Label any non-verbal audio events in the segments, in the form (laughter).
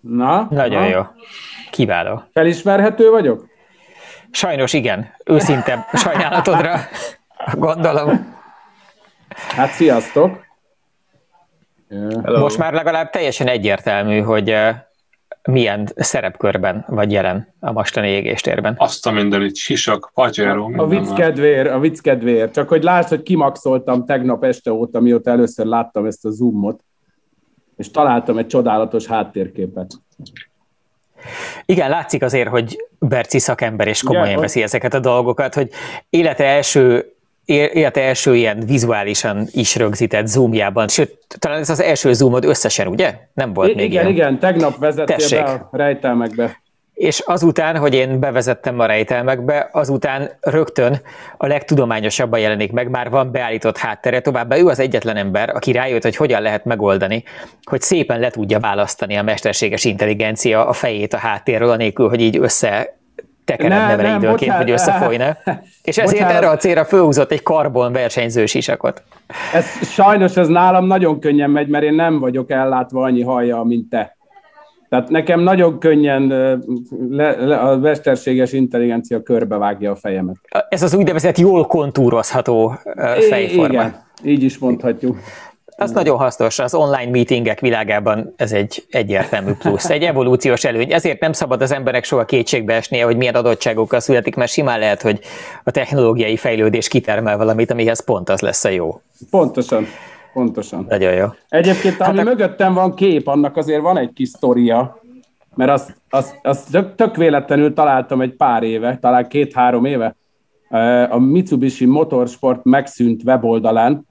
Na? Nagyon na. jó. Kiváló. Felismerhető vagyok? Sajnos igen. Őszinte sajnálatodra (laughs) gondolom. Hát sziasztok! Hello. Most már legalább teljesen egyértelmű, hogy milyen szerepkörben vagy jelen a mostani égéstérben. Azt a mindenit, sisak, pagyaró. A, a vicc kedvér, a vicc kedvér. Csak hogy lásd, hogy kimaxoltam tegnap este óta, mióta először láttam ezt a zoomot, és találtam egy csodálatos háttérképet. Igen, látszik azért, hogy Berci szakember és komolyan Igen, veszi ezeket a dolgokat, hogy élete első élete első ilyen vizuálisan is rögzített zoomjában, sőt, talán ez az első zoomod összesen, ugye? Nem volt I- még Igen, ilyen. igen, tegnap vezettél Tessék. be a rejtelmekbe. És azután, hogy én bevezettem a rejtelmekbe, azután rögtön a legtudományosabban jelenik meg, már van beállított háttere, továbbá ő az egyetlen ember, aki rájött, hogy hogyan lehet megoldani, hogy szépen le tudja választani a mesterséges intelligencia a fejét a háttérről, anélkül, hogy így össze tekeredne vele időnként, hogy összefolyna. (laughs) És ezért bocsánat. erre a célra fölhúzott egy karbon versenyző sisakot. Ez, sajnos ez nálam nagyon könnyen megy, mert én nem vagyok ellátva annyi haja, mint te. Tehát nekem nagyon könnyen le, le, a mesterséges intelligencia körbevágja a fejemet. Ez az úgynevezett jól kontúrozható fejforma. Igen, így is mondhatjuk. Az nagyon hasznos, az online meetingek világában ez egy egyértelmű plusz, egy evolúciós előny. Ezért nem szabad az emberek soha kétségbe esnie, hogy milyen adottságokkal születik, mert simán lehet, hogy a technológiai fejlődés kitermel valamit, amihez pont az lesz a jó. Pontosan. Pontosan. Nagyon jó. Egyébként, hát ami a... mögöttem van kép, annak azért van egy kis sztoria, mert azt, azt, azt tök, tök véletlenül találtam egy pár éve, talán két-három éve, a Mitsubishi Motorsport megszűnt weboldalán,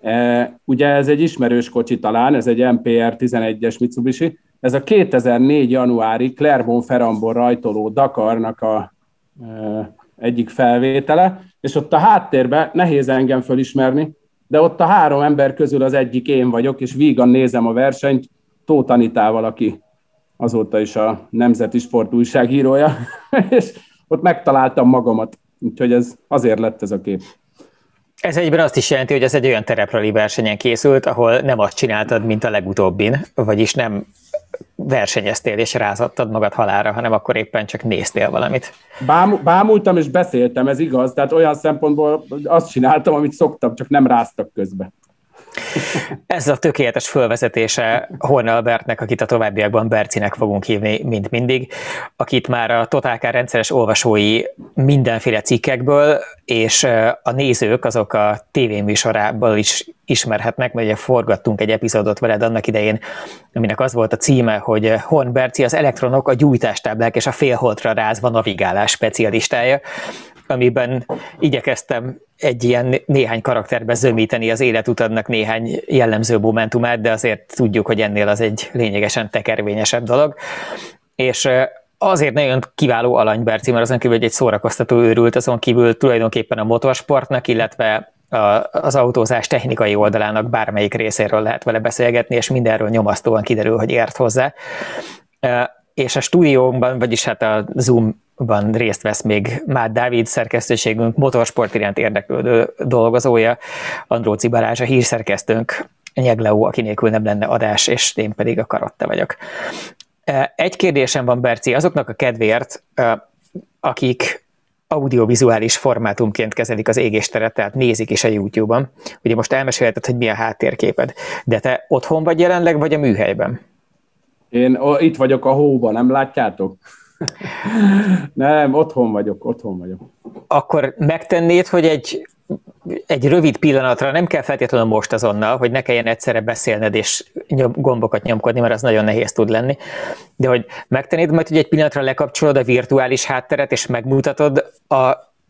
E, ugye ez egy ismerős kocsi talán, ez egy MPR 11-es Mitsubishi. Ez a 2004. januári Clermont-Ferrandból rajtoló Dakarnak a e, egyik felvétele, és ott a háttérben nehéz engem fölismerni, de ott a három ember közül az egyik én vagyok, és vígan nézem a versenyt Tóth Anitával, aki azóta is a Nemzeti Sport újságírója, (laughs) és ott megtaláltam magamat, úgyhogy ez azért lett ez a kép. Ez egyben azt is jelenti, hogy ez egy olyan tereprali versenyen készült, ahol nem azt csináltad, mint a legutóbbin, vagyis nem versenyeztél és rázattad magad halára, hanem akkor éppen csak néztél valamit. Bám, bámultam és beszéltem, ez igaz, tehát olyan szempontból azt csináltam, amit szoktam, csak nem ráztak közbe. Ez a tökéletes fölvezetése Horn Albertnek, akit a továbbiakban Bercinek fogunk hívni, mint mindig, akit már a Totálkár rendszeres olvasói mindenféle cikkekből, és a nézők azok a tévéműsorából is ismerhetnek, mert ugye forgattunk egy epizódot veled annak idején, aminek az volt a címe, hogy Horn Berci az elektronok, a gyújtástáblák és a félholtra rázva navigálás specialistája, amiben igyekeztem egy ilyen néhány karakterbe zömíteni az életutadnak néhány jellemző momentumát, de azért tudjuk, hogy ennél az egy lényegesen tekervényesebb dolog. És azért nagyon kiváló Alany Berci, mert azon kívül egy szórakoztató őrült, azon kívül tulajdonképpen a motorsportnak, illetve a, az autózás technikai oldalának bármelyik részéről lehet vele beszélgetni, és mindenről nyomasztóan kiderül, hogy ért hozzá. És a stúdiónkban, vagyis hát a Zoom van részt vesz még Mát Dávid szerkesztőségünk motorsport iránt érdeklődő dolgozója, Andróci Balázs a hírszerkesztőnk, Nyegleó, aki nélkül nem lenne adás, és én pedig a karotta vagyok. Egy kérdésem van, Berci, azoknak a kedvéért, akik audiovizuális formátumként kezelik az égésteret, tehát nézik is a YouTube-on. Ugye most elmesélted, hogy mi a háttérképed, de te otthon vagy jelenleg, vagy a műhelyben? Én itt vagyok a hóban, nem látjátok? (laughs) Nem, otthon vagyok, otthon vagyok. Akkor megtennéd, hogy egy, egy rövid pillanatra, nem kell feltétlenül most azonnal, hogy ne kelljen egyszerre beszélned és nyom, gombokat nyomkodni, mert az nagyon nehéz tud lenni, de hogy megtennéd majd, hogy egy pillanatra lekapcsolod a virtuális hátteret, és megmutatod a,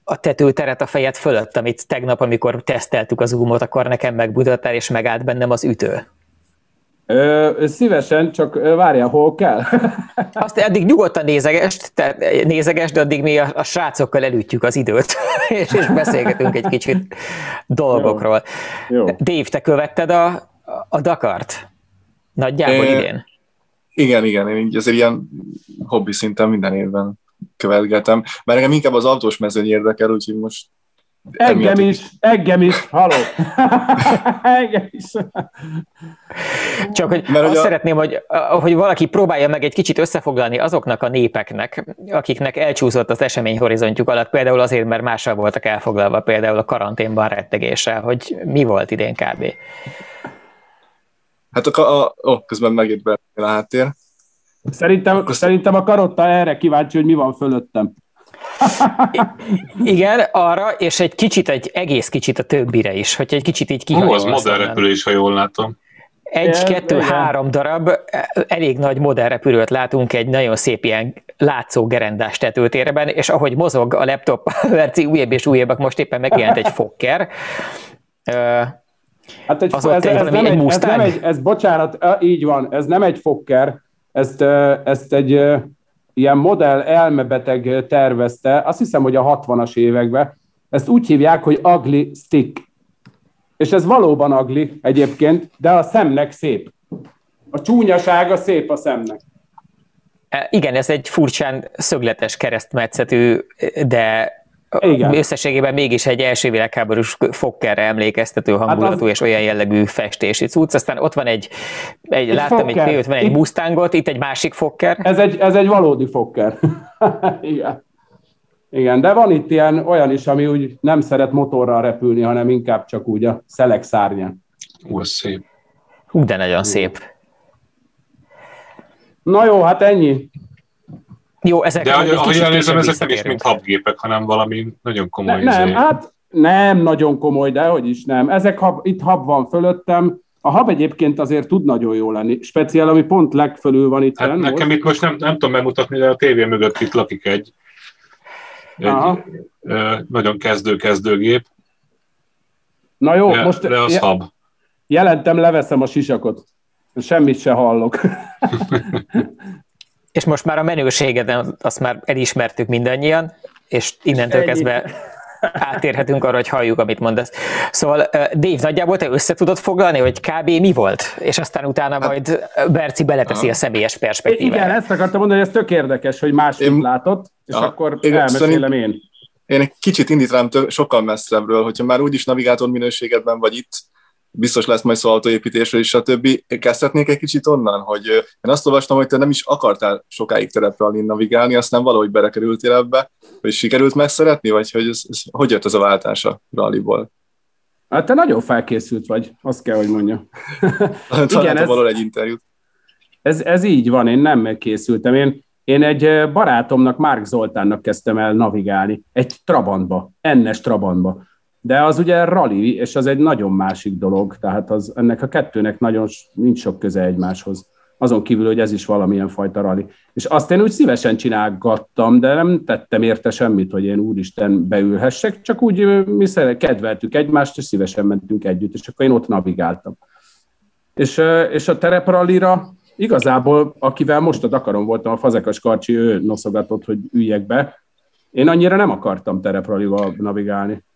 a tetőteret a fejed fölött, amit tegnap, amikor teszteltük az zoomot, akkor nekem megmutattál, és megállt bennem az ütő. Ö, szívesen, csak várjál, hol kell? (laughs) Azt eddig nyugodtan nézegest, tehát nézeges, de addig mi a, a srácokkal elütjük az időt, (laughs) és, és beszélgetünk egy kicsit dolgokról. Jó. Jó. Dave, te követted a, a Dakart? Nagyjából é, idén? Igen, igen, én azért ilyen hobbi szinten minden évben követgetem. Mert nekem inkább az autós mezőny érdekel, úgyhogy most Engem is, engem is, haló. engem is. Csak hogy Mert azt a... szeretném, hogy, hogy valaki próbálja meg egy kicsit összefoglalni azoknak a népeknek, akiknek elcsúszott az esemény horizontjuk alatt, például azért, mert mással voltak elfoglalva, például a karanténban rettegéssel, hogy mi volt idén kb. Hát a, a, ó, közben megint a háttér. Szerintem, Akkor szerintem a karotta erre kíváncsi, hogy mi van fölöttem. (laughs) Igen, arra, és egy kicsit, egy egész kicsit a többire is, hogy egy kicsit így kihajol. Ó, az modern repülés, ha jól látom. Egy, kettő, igen. három darab elég nagy modern repülőt látunk egy nagyon szép ilyen látszó gerendás tetőtérben, és ahogy mozog a laptop, (laughs) Verci újabb és újabbak, most éppen megjelent egy Fokker. Hát egy, ez, ez, ez, nem egy, ez nem egy, ez bocsánat, így van, ez nem egy Fokker, ezt, ezt egy ilyen modell elmebeteg tervezte, azt hiszem, hogy a 60-as években, ezt úgy hívják, hogy ugly stick. És ez valóban ugly egyébként, de a szemnek szép. A csúnyasága szép a szemnek. E, igen, ez egy furcsán szögletes keresztmetszetű, de igen. Összességében mégis egy első világháborús fogkerre emlékeztető hangulatú hát az... és olyan jellegű festési cucc. Aztán ott van egy, egy, egy láttam fokker. egy P51 Mustangot, itt egy másik fokker. Ez egy, ez egy valódi fokker. (laughs) Igen. Igen, de van itt ilyen olyan is, ami úgy nem szeret motorral repülni, hanem inkább csak úgy a szelek szárnyán. Ú, ez szép. Hú, de nagyon szép. Na jó, hát ennyi. Jó, ezek De ahogy elnézem, ezek nem is mint habgépek, hanem valami nagyon komoly. Ne, nem, izé. hát nem nagyon komoly, de hogy is nem. Ezek hab, itt hab van fölöttem. A hab egyébként azért tud nagyon jó lenni, speciál, ami pont legfölül van itt. Hát most. nekem itt most nem, nem tudom megmutatni, de a tévé mögött itt lakik egy, egy ö, nagyon kezdő-kezdőgép. Na jó, de, most de az je- hab. jelentem, leveszem a sisakot. Semmit se hallok. (laughs) És most már a menőséget, azt már elismertük mindannyian, és innentől kezdve átérhetünk arra, hogy halljuk, amit mondasz. Szóval, Dave, nagyjából te össze tudod foglalni, hogy kb. mi volt? És aztán utána hát- majd Berci beleteszi a személyes perspektívát. Igen, ezt akartam mondani, hogy ez tök érdekes, hogy más én... látott, és ja, akkor én elmesélem én. Én egy kicsit indítanám sokkal messzebbről, hogyha már úgyis navigátor minőségedben vagy itt, biztos lesz majd szó autóépítésről is, stb. Kezdhetnék egy kicsit onnan, hogy én azt olvastam, hogy te nem is akartál sokáig terepre navigálni, aztán valahogy berekerültél ebbe, hogy sikerült megszeretni, vagy hogy ez, ez, hogy jött ez a váltás a rallyból? Hát te nagyon felkészült vagy, azt kell, hogy mondjam. (laughs) Igen, ez, egy interjút. Ez, ez így van, én nem készültem. Én, én egy barátomnak, Márk Zoltánnak kezdtem el navigálni, egy Trabantba, ennes Trabantba. De az ugye rally, és az egy nagyon másik dolog, tehát az, ennek a kettőnek nagyon nincs sok köze egymáshoz. Azon kívül, hogy ez is valamilyen fajta rally. És azt én úgy szívesen csinálgattam, de nem tettem érte semmit, hogy én úristen beülhessek, csak úgy mi kedveltük egymást, és szívesen mentünk együtt, és akkor én ott navigáltam. És, és a tereprallira igazából, akivel most a Dakaron voltam, a Fazekas Karcsi, ő noszogatott, hogy üljek be. Én annyira nem akartam tereprallival navigálni.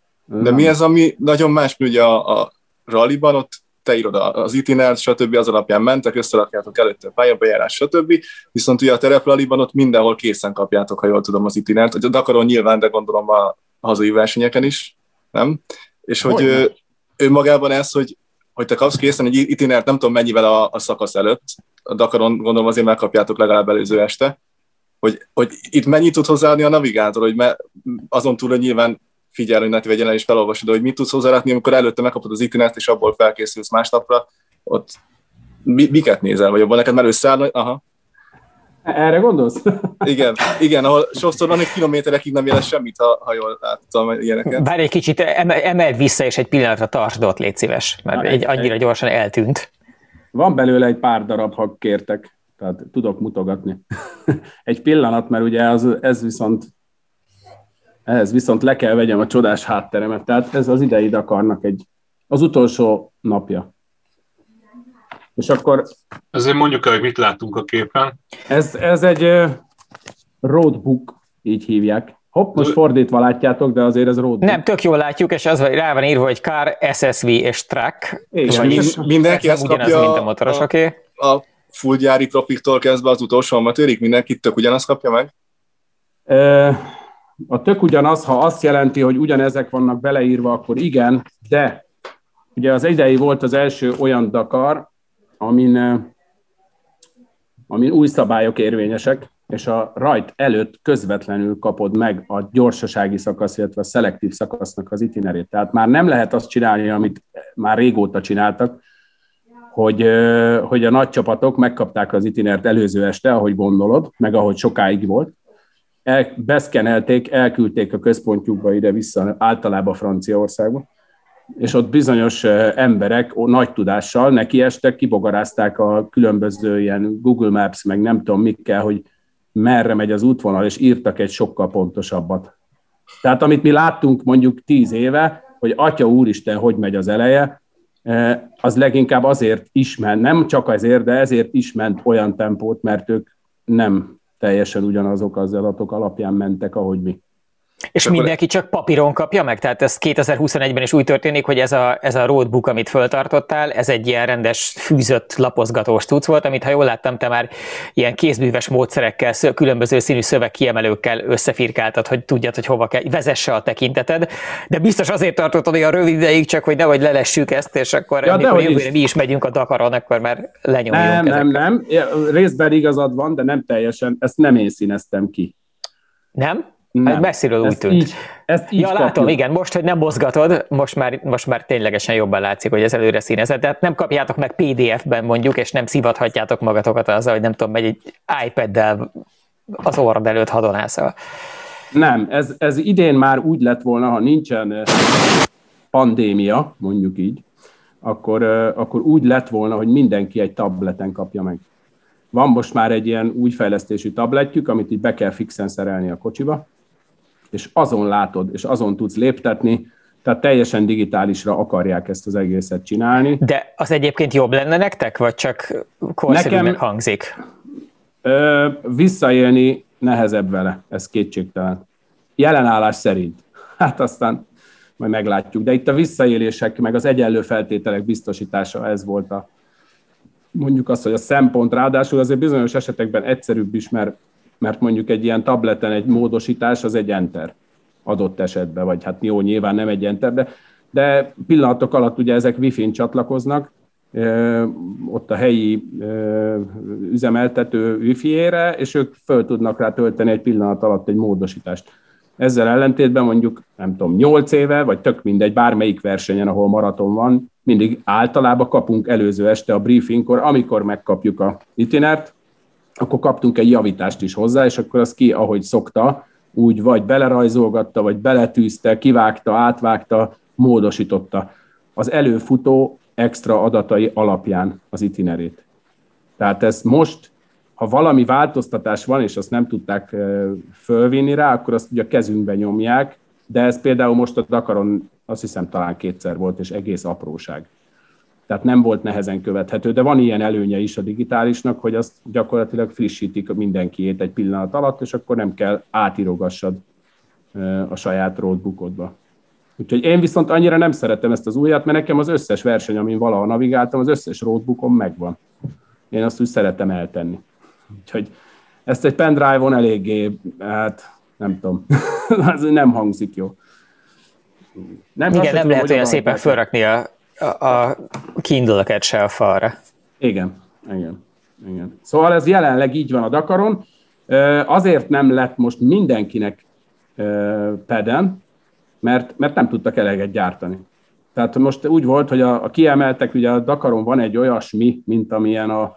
De mi ez, ami nagyon más, hogy ugye a, a rallyban ott te írod az itinert, stb. az alapján mentek, összerakjátok előtte a pályabejárás, stb. Viszont ugye a terepraliban ott mindenhol készen kapjátok, ha jól tudom, az itinert. A Dakaron nyilván, de gondolom a hazai versenyeken is, nem? És hogy, hogy ő, ő, magában ez, hogy, hogy te kapsz készen egy itinert, nem tudom mennyivel a, a szakasz előtt, a Dakaron gondolom azért megkapjátok legalább előző este, hogy, hogy itt mennyit tud hozzáadni a navigátor, hogy me, azon túl, hogy nyilván figyelj, hogy ne vegyen el és felolvasod, hogy mit tudsz hozzárakni, amikor előtte megkapod az itinert, és abból felkészülsz másnapra, ott mi, miket nézel, vagy abban neked már összeáll, aha. Erre gondolsz? Igen, igen, ahol sokszor van, hogy kilométerekig nem jelez semmit, ha, ha jól láttam ilyeneket. Bár egy kicsit emeld vissza, és egy pillanatra tartsd ott, légy szíves, mert Na, egy, annyira gyorsan eltűnt. Van belőle egy pár darab, ha kértek, tehát tudok mutogatni. (laughs) egy pillanat, mert ugye az, ez viszont ehhez viszont le kell vegyem a csodás hátteremet, tehát ez az idei Dakarnak egy, az utolsó napja. És akkor... Ezért mondjuk el, hogy mit látunk a képen. Ez, ez egy roadbook, így hívják. Hopp, most fordítva látjátok, de azért ez roadbook. Nem, tök jól látjuk, és az rá van írva, hogy car, SSV és track. Igen. És mindenki ezt kapja mint a motorosoké. A, a full gyári profiktól kezdve az utolsó amatőrig, mindenki tök ugyanazt kapja meg? Uh, A tök ugyanaz, ha azt jelenti, hogy ugyanezek vannak beleírva, akkor igen, de ugye az idei volt az első olyan Dakar, amin, amin új szabályok érvényesek, és a rajt előtt közvetlenül kapod meg a gyorsasági szakasz, illetve a szelektív szakasznak az itinerét. Tehát már nem lehet azt csinálni, amit már régóta csináltak, hogy, hogy a nagy csapatok megkapták az itinert előző este, ahogy gondolod, meg ahogy sokáig volt, el, beszkenelték, elküldték a központjukba ide-vissza, általában Franciaországba, és ott bizonyos emberek nagy tudással nekiestek, kibogarázták a különböző ilyen Google Maps, meg nem tudom mikkel, hogy merre megy az útvonal, és írtak egy sokkal pontosabbat. Tehát amit mi láttunk mondjuk tíz éve, hogy Atya Úristen, hogy megy az eleje, az leginkább azért is ment, nem csak azért, de ezért is ment olyan tempót, mert ők nem teljesen ugyanazok az adatok alapján mentek, ahogy mi. És mindenki csak papíron kapja meg? Tehát ez 2021-ben is úgy történik, hogy ez a, ez a roadbook, amit föltartottál, ez egy ilyen rendes, fűzött, lapozgatós tudsz volt, amit ha jól láttam, te már ilyen kézműves módszerekkel, különböző színű szövegkiemelőkkel összefirkáltad, hogy tudjad, hogy hova kell, vezesse a tekinteted, de biztos azért tartottad olyan rövid ideig, csak hogy nehogy lelessük ezt, és akkor ja, amikor jövőre mi is megyünk a Dakaron, akkor már lenyomjunk Nem, ezeket. nem, nem, részben igazad van, de nem teljesen, ezt nem én színeztem ki. Nem? Nem. Hát messziről úgy tűnt. Így, ezt így ja, kapjuk. látom, igen, most, hogy nem mozgatod, most már, most már ténylegesen jobban látszik, hogy ez előre színezett. Tehát nem kapjátok meg PDF-ben mondjuk, és nem szivathatjátok magatokat azzal, hogy nem tudom, megy egy iPad-del az orrod előtt hadonászol. Nem, ez, ez idén már úgy lett volna, ha nincsen eh, pandémia, mondjuk így, akkor, eh, akkor úgy lett volna, hogy mindenki egy tableten kapja meg. Van most már egy ilyen új fejlesztésű tabletjük, amit így be kell fixen szerelni a kocsiba, és azon látod, és azon tudsz léptetni, tehát teljesen digitálisra akarják ezt az egészet csinálni. De az egyébként jobb lenne nektek, vagy csak korszerűnek Nekem, hangzik? Ö, visszaélni nehezebb vele, ez kétségtelen. Jelenállás szerint. (laughs) Hát aztán majd meglátjuk. De itt a visszaélések, meg az egyenlő feltételek biztosítása, ez volt a, mondjuk azt, hogy a szempont ráadásul azért bizonyos esetekben egyszerűbb is, mert mert mondjuk egy ilyen tableten egy módosítás az egy enter adott esetben, vagy hát jó, nyilván nem egy enter, de, de pillanatok alatt ugye ezek wifi-n csatlakoznak, ott a helyi üzemeltető wifi-ére, és ők föl tudnak rá tölteni egy pillanat alatt egy módosítást. Ezzel ellentétben mondjuk, nem tudom, 8 éve, vagy tök mindegy, bármelyik versenyen, ahol maraton van, mindig általában kapunk előző este a briefingkor, amikor megkapjuk a itinert, akkor kaptunk egy javítást is hozzá, és akkor az ki, ahogy szokta, úgy vagy belerajzolgatta, vagy beletűzte, kivágta, átvágta, módosította az előfutó extra adatai alapján az itinerét. Tehát ez most, ha valami változtatás van, és azt nem tudták fölvinni rá, akkor azt ugye a kezünkbe nyomják, de ez például most a Dakaron azt hiszem talán kétszer volt, és egész apróság tehát nem volt nehezen követhető, de van ilyen előnye is a digitálisnak, hogy azt gyakorlatilag frissítik mindenkiét egy pillanat alatt, és akkor nem kell átírogassad a saját roadbookodba. Úgyhogy én viszont annyira nem szeretem ezt az újat, mert nekem az összes verseny, amin valaha navigáltam, az összes roadbookom megvan. Én azt úgy szeretem eltenni. Úgyhogy ezt egy pendrive-on eléggé, hát nem tudom, (laughs) az nem hangzik jó. Nem, Igen, nem lehet olyan szépen felrakni a a Kindle-eket se a falra. Igen, igen, igen. Szóval ez jelenleg így van a Dakaron. Azért nem lett most mindenkinek peden, mert, mert nem tudtak eleget gyártani. Tehát most úgy volt, hogy a, a kiemeltek, ugye a Dakaron van egy olyasmi, mint amilyen a,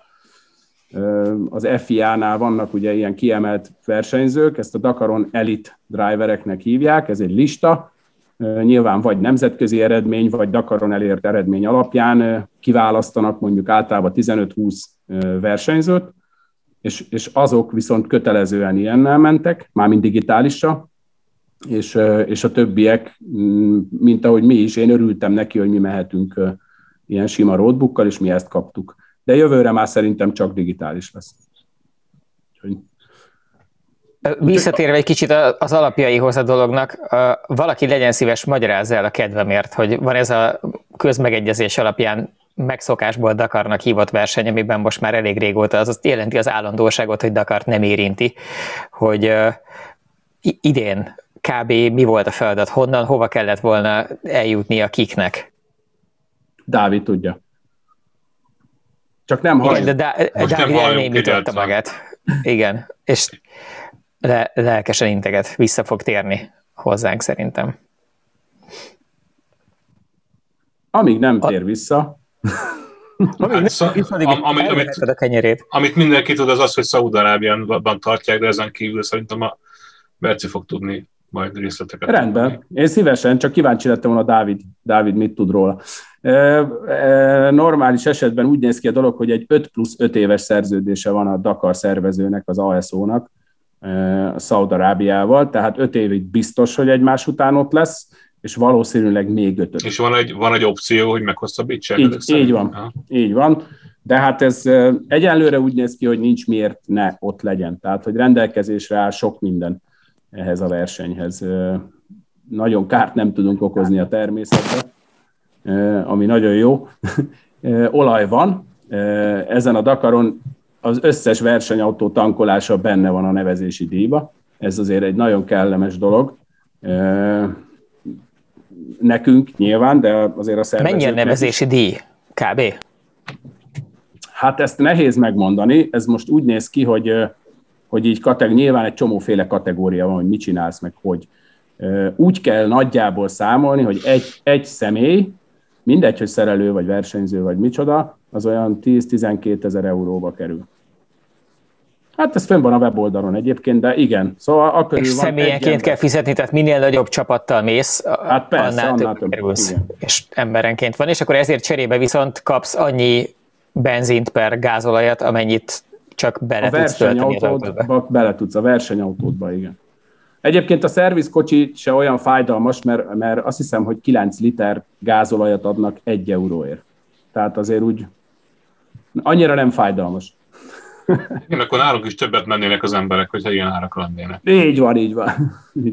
az FIA-nál vannak ugye ilyen kiemelt versenyzők, ezt a Dakaron Elite drivereknek hívják, ez egy lista, Nyilván vagy nemzetközi eredmény, vagy Dakaron elért eredmény alapján kiválasztanak mondjuk általában 15-20 versenyzőt, és, és azok viszont kötelezően ilyennel mentek, mármint digitálisra, és, és a többiek, mm, mint ahogy mi is, én örültem neki, hogy mi mehetünk ilyen sima roadbookkal, és mi ezt kaptuk. De jövőre már szerintem csak digitális lesz. Visszatérve egy kicsit az alapjaihoz a dolognak, valaki legyen szíves, magyarázza el a kedvemért, hogy van ez a közmegegyezés alapján megszokásból Dakarnak hívott verseny, amiben most már elég régóta az azt jelenti az állandóságot, hogy Dakart nem érinti, hogy idén kb. mi volt a feladat, honnan, hova kellett volna eljutni a kiknek? Dávid tudja. Csak nem halljuk. De Dá- Dávid elnémította magát. Igen, és le- lelkesen integet, vissza fog térni hozzánk szerintem. Amíg nem tér vissza. (laughs) Amíg hát, szó, am, amit, amit, a kenyerét. amit mindenki tud, az az, hogy Szaúd-Arábiánban tartják, de ezen kívül szerintem a Berci fog tudni majd részleteket. Rendben. Tudni. Én szívesen, csak kíváncsi lettem volna Dávid, Dávid mit tud róla. E, e, normális esetben úgy néz ki a dolog, hogy egy 5 plusz 5 éves szerződése van a Dakar szervezőnek, az ASO-nak, Szaudarábiával, tehát 5 évig biztos, hogy egymás után ott lesz, és valószínűleg még ötöt. És van egy, van egy opció, hogy meghosszabbítsák? Így, így van, ha. így van. De hát ez egyenlőre úgy néz ki, hogy nincs miért ne ott legyen. Tehát, hogy rendelkezésre áll sok minden ehhez a versenyhez. Nagyon kárt nem tudunk okozni a természetre, ami nagyon jó. (laughs) Olaj van, ezen a Dakaron az összes versenyautó tankolása benne van a nevezési díjba. Ez azért egy nagyon kellemes dolog nekünk nyilván, de azért a szervezőknek... Mennyi a nevezési díj? Kb. Hát ezt nehéz megmondani, ez most úgy néz ki, hogy, hogy így kateg, nyilván egy csomóféle kategória van, hogy mit csinálsz, meg hogy. Úgy kell nagyjából számolni, hogy egy, egy személy, mindegy, hogy szerelő, vagy versenyző, vagy micsoda, az olyan 10-12 ezer euróba kerül. Hát ez fönn van a weboldalon egyébként, de igen. Szóval akkor és személyenként kell fizetni, tehát minél nagyobb csapattal mész, hát persze, annál, annál több kerülsz, igen. és emberenként van, és akkor ezért cserébe viszont kapsz annyi benzint per gázolajat, amennyit csak bele a tudsz tölteni az Bele tudsz, a versenyautódba, igen. Egyébként a szervizkocsi se olyan fájdalmas, mert, mert azt hiszem, hogy 9 liter gázolajat adnak egy euróért. Tehát azért úgy annyira nem fájdalmas. Igen, akkor nálunk is többet mennének az emberek, hogyha ilyen árak lennének. Így van, így van.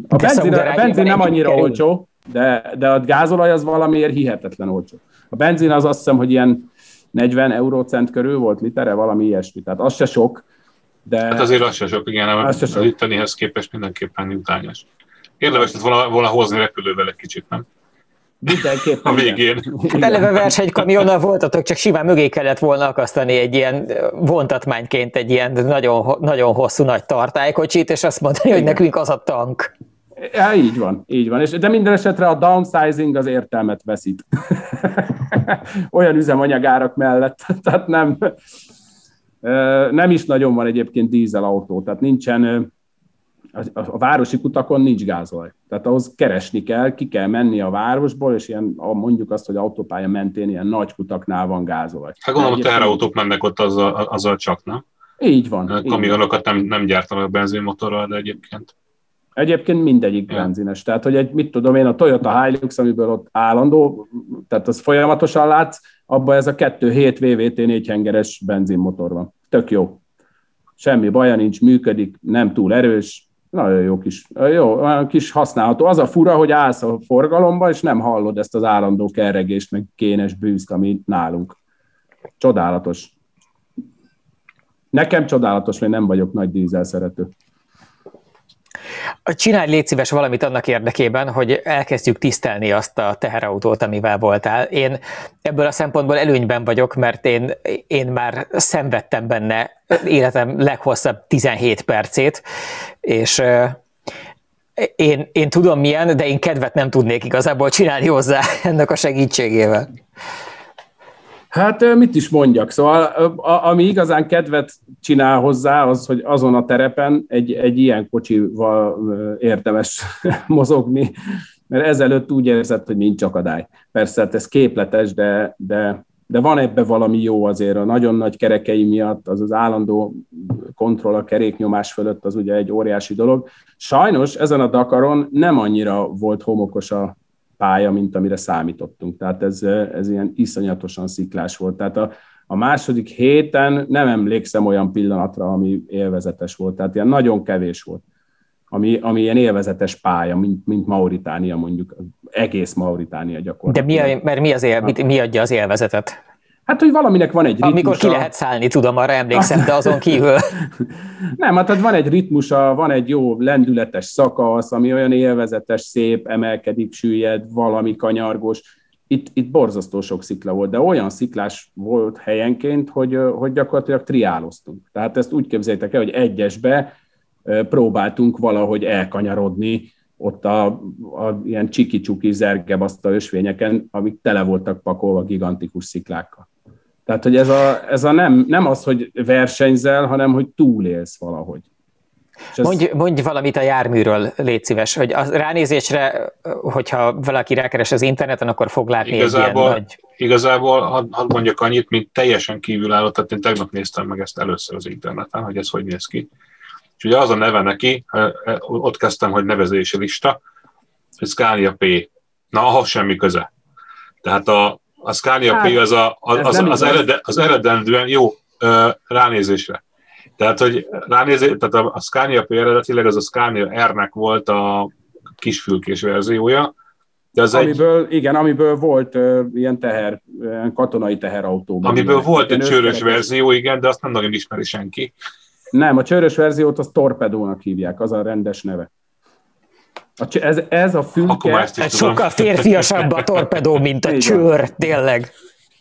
A benzin, a benzin nem annyira olcsó, de, de a gázolaj az valamiért hihetetlen olcsó. A benzin az azt hiszem, hogy ilyen 40 eurócent körül volt litere, valami ilyesmi. Tehát az se sok, de... Hát azért az se sok, igen, az se sok. ittenihez képest mindenképpen jutányos. Érdemes lett volna, volna hozni repülővel egy kicsit, nem? Mindenképpen. A végén. Hát eleve versenykamionnal voltatok, csak simán mögé kellett volna akasztani egy ilyen vontatmányként egy ilyen nagyon, nagyon hosszú nagy tartálykocsit, és azt mondani, hogy nekünk az a tank. Ja, így van, így van. És, de minden esetre a downsizing az értelmet veszít. (laughs) Olyan üzemanyagárak mellett. (laughs) Tehát nem, nem is nagyon van egyébként dízelautó, tehát nincsen a, a városi kutakon nincs gázolaj. Tehát ahhoz keresni kell, ki kell menni a városból, és ilyen, mondjuk azt, hogy autópálya mentén ilyen nagy kutaknál van gázolaj. Hát gondolom, a teherautók mennek ott azzal, azzal csak, nem? Így van. Kamionokat nem, nem gyártanak benzinmotorral, de egyébként. Egyébként mindegyik ja. benzines. Tehát, hogy egy, mit tudom én, a Toyota Hilux, amiből ott állandó, tehát az folyamatosan látsz, abban ez a 2.7 VVT 4 hengeres benzinmotor van. Tök jó. Semmi baja nincs, működik, nem túl erős, nagyon jó kis, jó, kis használható. Az a fura, hogy állsz a forgalomba, és nem hallod ezt az állandó kerregést, meg kénes bűzt, ami nálunk. Csodálatos. Nekem csodálatos, mert nem vagyok nagy dízel szerető. Csinálj légy szíves valamit annak érdekében, hogy elkezdjük tisztelni azt a teherautót, amivel voltál. Én ebből a szempontból előnyben vagyok, mert én, én már szenvedtem benne életem leghosszabb 17 percét, és én, én tudom milyen, de én kedvet nem tudnék igazából csinálni hozzá ennek a segítségével. Hát mit is mondjak, szóval ami igazán kedvet csinál hozzá, az, hogy azon a terepen egy, egy ilyen kocsival érdemes (laughs) mozogni, mert ezelőtt úgy érzett, hogy nincs akadály. Persze, hát ez képletes, de, de, de van ebbe valami jó azért. A nagyon nagy kerekei miatt az az állandó kontroll a keréknyomás fölött az ugye egy óriási dolog. Sajnos ezen a Dakaron nem annyira volt homokos a pálya, mint amire számítottunk. Tehát ez, ez ilyen iszonyatosan sziklás volt. Tehát a, a második héten nem emlékszem olyan pillanatra, ami élvezetes volt. Tehát ilyen nagyon kevés volt, ami, ami ilyen élvezetes pálya, mint, mint Mauritánia mondjuk, egész Mauritánia gyakorlatilag. De mi, a, mert mi, az él, mi, mi adja az élvezetet? Hát, hogy valaminek van egy ritmusa. Amikor ki lehet szállni, tudom, arra emlékszem, de azon kívül. (laughs) Nem, hát van egy ritmusa, van egy jó lendületes szakasz, ami olyan élvezetes, szép, emelkedik, süllyed, valami kanyargós. Itt, itt borzasztó sok szikla volt, de olyan sziklás volt helyenként, hogy, hogy gyakorlatilag triáloztunk. Tehát ezt úgy képzeljétek el, hogy egyesbe próbáltunk valahogy elkanyarodni, ott a, a ilyen csiki-csuki zergebaszta ösvényeken, amik tele voltak pakolva gigantikus sziklákkal. Tehát, hogy ez a, ez a nem, nem az, hogy versenyzel, hanem hogy túlélsz valahogy. ez... mondj, mondj valamit a járműről, légy szíves, hogy a ránézésre, hogyha valaki rákeres az interneten, akkor fog látni igazából, egy ilyen nagy... Igazából, hadd had mondjak annyit, mint teljesen kívülálló, tehát én tegnap néztem meg ezt először az interneten, hogy ez hogy néz ki. És ugye az a neve neki, ott kezdtem, hogy nevezési lista, hogy Scania P. Na, ahhoz semmi köze. Tehát a, a Scania hát, P az, a, az, az, az, ered, az eredendően jó ránézésre. Tehát, hogy ránézé, tehát a, a Scania P eredetileg az a Scania R-nek volt a kisfülkés verziója, de az amiből, egy, igen, amiből volt uh, ilyen teher, ilyen katonai teherautó. Amiből volt egy csőrös verzió, igen, de azt nem nagyon ismeri senki. Nem, a csőrös verziót az torpedónak hívják, az a rendes neve. A, ez, ez a fülke... Ez sokkal férfiasabb a torpedó, mint a csőr, tényleg.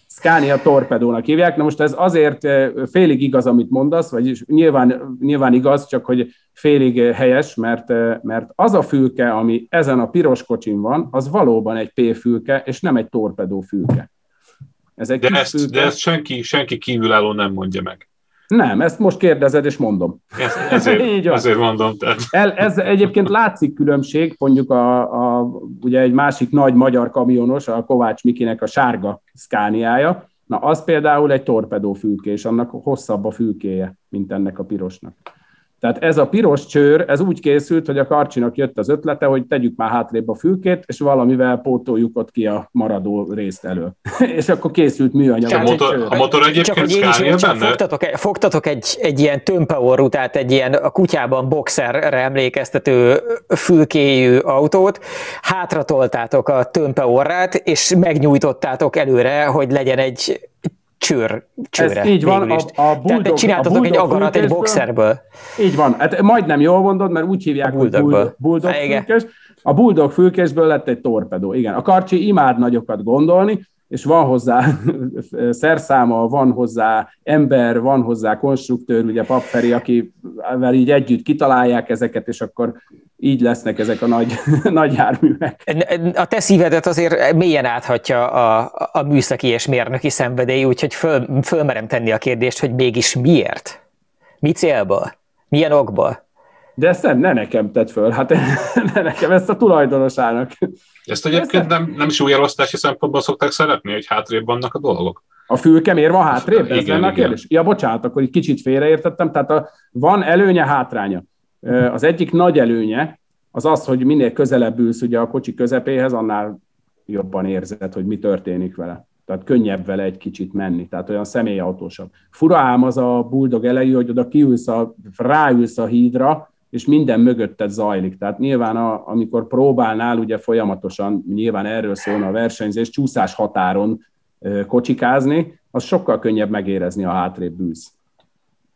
Scania torpedónak hívják. Na most ez azért eh, félig igaz, amit mondasz, vagyis nyilván, nyilván igaz, csak hogy félig eh, helyes, mert, eh, mert az a fülke, ami ezen a piros kocsin van, az valóban egy P-fülke, és nem egy torpedó fülke. Ez egy de, ezt, fülke. de ezt senki, senki kívülálló nem mondja meg. Nem, ezt most kérdezed, és mondom. Ez, ezért, (laughs) Így van. ezért mondom. Tehát. El, ez egyébként látszik különbség, mondjuk a, a, ugye egy másik nagy magyar kamionos, a Kovács Mikinek a sárga szkániája, na az például egy torpedófülkés, annak hosszabb a fülkéje, mint ennek a pirosnak. Tehát ez a piros csőr, ez úgy készült, hogy a Karcsinak jött az ötlete, hogy tegyük már hátrébb a fülkét, és valamivel pótoljuk ott ki a maradó részt elő. (laughs) és akkor készült műanyag. A motor, a motor egyébként Csak hogy én is benne? Fogtatok, fogtatok egy, egy ilyen tömpeorú, tehát egy ilyen a kutyában boxerre emlékeztető fülkéjű autót, hátratoltátok a tömpeorrát, és megnyújtottátok előre, hogy legyen egy csőr, csőre. Ez így van, a, a buldog, Tehát csináltatok a egy agarat egy boxerből. Így van, hát majdnem jól mondod, mert úgy hívják, a hogy buldog, buldog fülkés. A buldog fülkésből lett egy torpedó, igen. A karcsi imád nagyokat gondolni, és van hozzá (laughs) szerszáma, van hozzá ember, van hozzá konstruktőr, ugye Papferi, akivel így együtt kitalálják ezeket, és akkor így lesznek ezek a nagy, (laughs) nagy járművek. A te szívedet azért mélyen áthatja a, a műszaki és mérnöki szenvedély, úgyhogy föl, fölmerem tenni a kérdést, hogy mégis miért? Mi célból? Milyen okból? De ezt nem, ne nekem tett föl, hát (laughs) ne nekem, ezt a tulajdonosának. Ezt egyébként nem, nem súlyelosztási szempontból szokták szeretni, hogy hátrébb vannak a dolgok? A fülke miért van hátrébb? Ez igen, lenne a kérdés? Ja, bocsánat, akkor egy kicsit félreértettem. Tehát a, van előnye, hátránya. Az egyik nagy előnye az az, hogy minél közelebb ülsz ugye a kocsi közepéhez, annál jobban érzed, hogy mi történik vele. Tehát könnyebb vele egy kicsit menni, tehát olyan személyautósabb. Fura ám az a buldog elejű, hogy oda kiülsz, a, ráülsz a hídra, és minden mögötted zajlik. Tehát nyilván, a, amikor próbálnál, ugye folyamatosan, nyilván erről szólna a versenyzés, csúszás határon kocsikázni, az sokkal könnyebb megérezni, a hátrébb ülsz.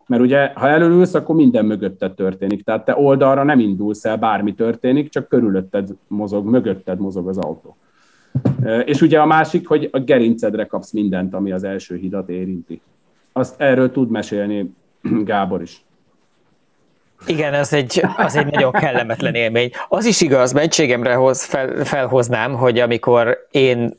Mert ugye, ha előülsz, akkor minden mögötted történik. Tehát te oldalra nem indulsz el, bármi történik, csak körülötted mozog, mögötted mozog az autó. És ugye a másik, hogy a gerincedre kapsz mindent, ami az első hidat érinti. Azt erről tud mesélni (clears throat) Gábor is. Igen, az egy, az egy nagyon kellemetlen élmény. Az is igaz, mentségemre hoz, fel, felhoznám, hogy amikor én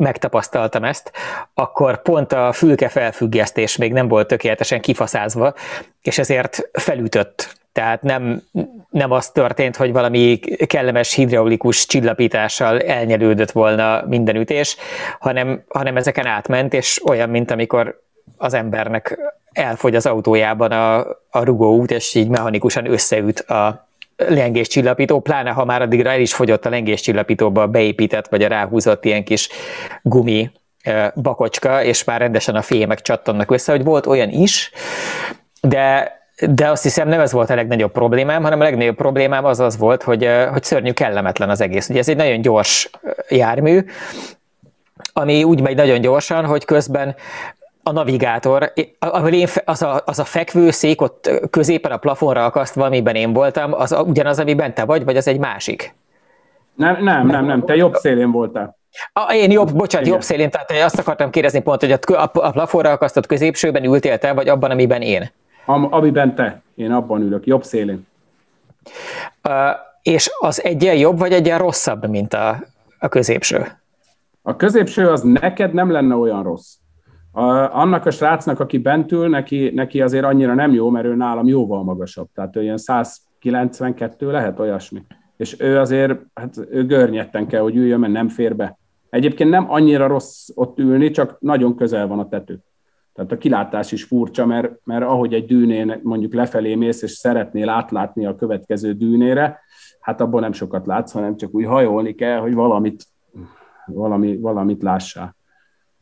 megtapasztaltam ezt, akkor pont a fülke felfüggesztés még nem volt tökéletesen kifaszázva, és ezért felütött. Tehát nem, nem az történt, hogy valami kellemes hidraulikus csillapítással elnyelődött volna minden ütés, hanem, hanem ezeken átment, és olyan, mint amikor az embernek elfogy az autójában a, a rugóút, és így mechanikusan összeüt a lengéscsillapító, pláne ha már addigra el is fogyott a lengéscsillapítóba beépített, vagy a ráhúzott ilyen kis gumi bakocska, és már rendesen a fémek csattannak össze, hogy volt olyan is, de de azt hiszem nem ez volt a legnagyobb problémám, hanem a legnagyobb problémám az az volt, hogy, hogy szörnyű kellemetlen az egész. Ugye ez egy nagyon gyors jármű, ami úgy megy nagyon gyorsan, hogy közben a navigátor, ahol én, az, a, az a fekvőszék ott középen a plafonra akasztva, amiben én voltam, az ugyanaz, amiben te vagy, vagy az egy másik? Nem, nem, nem, nem te jobb szélén voltál. A, én jobb, bocsánat, Igen. jobb szélén, tehát azt akartam kérdezni pont, hogy a, a, a plafonra akasztott középsőben ültél te, vagy abban, amiben én? Am, amiben te. Én abban ülök, jobb szélén. Uh, és az egyen jobb, vagy egyen rosszabb, mint a, a középső? A középső az neked nem lenne olyan rossz. A, annak a srácnak, aki bent ül, neki, neki azért annyira nem jó, mert ő nálam jóval magasabb. Tehát ő ilyen 192 lehet olyasmi. És ő azért, hát ő görnyetten kell, hogy üljön, mert nem fér be. Egyébként nem annyira rossz ott ülni, csak nagyon közel van a tető. Tehát a kilátás is furcsa, mert, mert ahogy egy dűnén mondjuk lefelé mész, és szeretnél átlátni a következő dűnére, hát abból nem sokat látsz, hanem csak úgy hajolni kell, hogy valamit, valami, valamit lássál.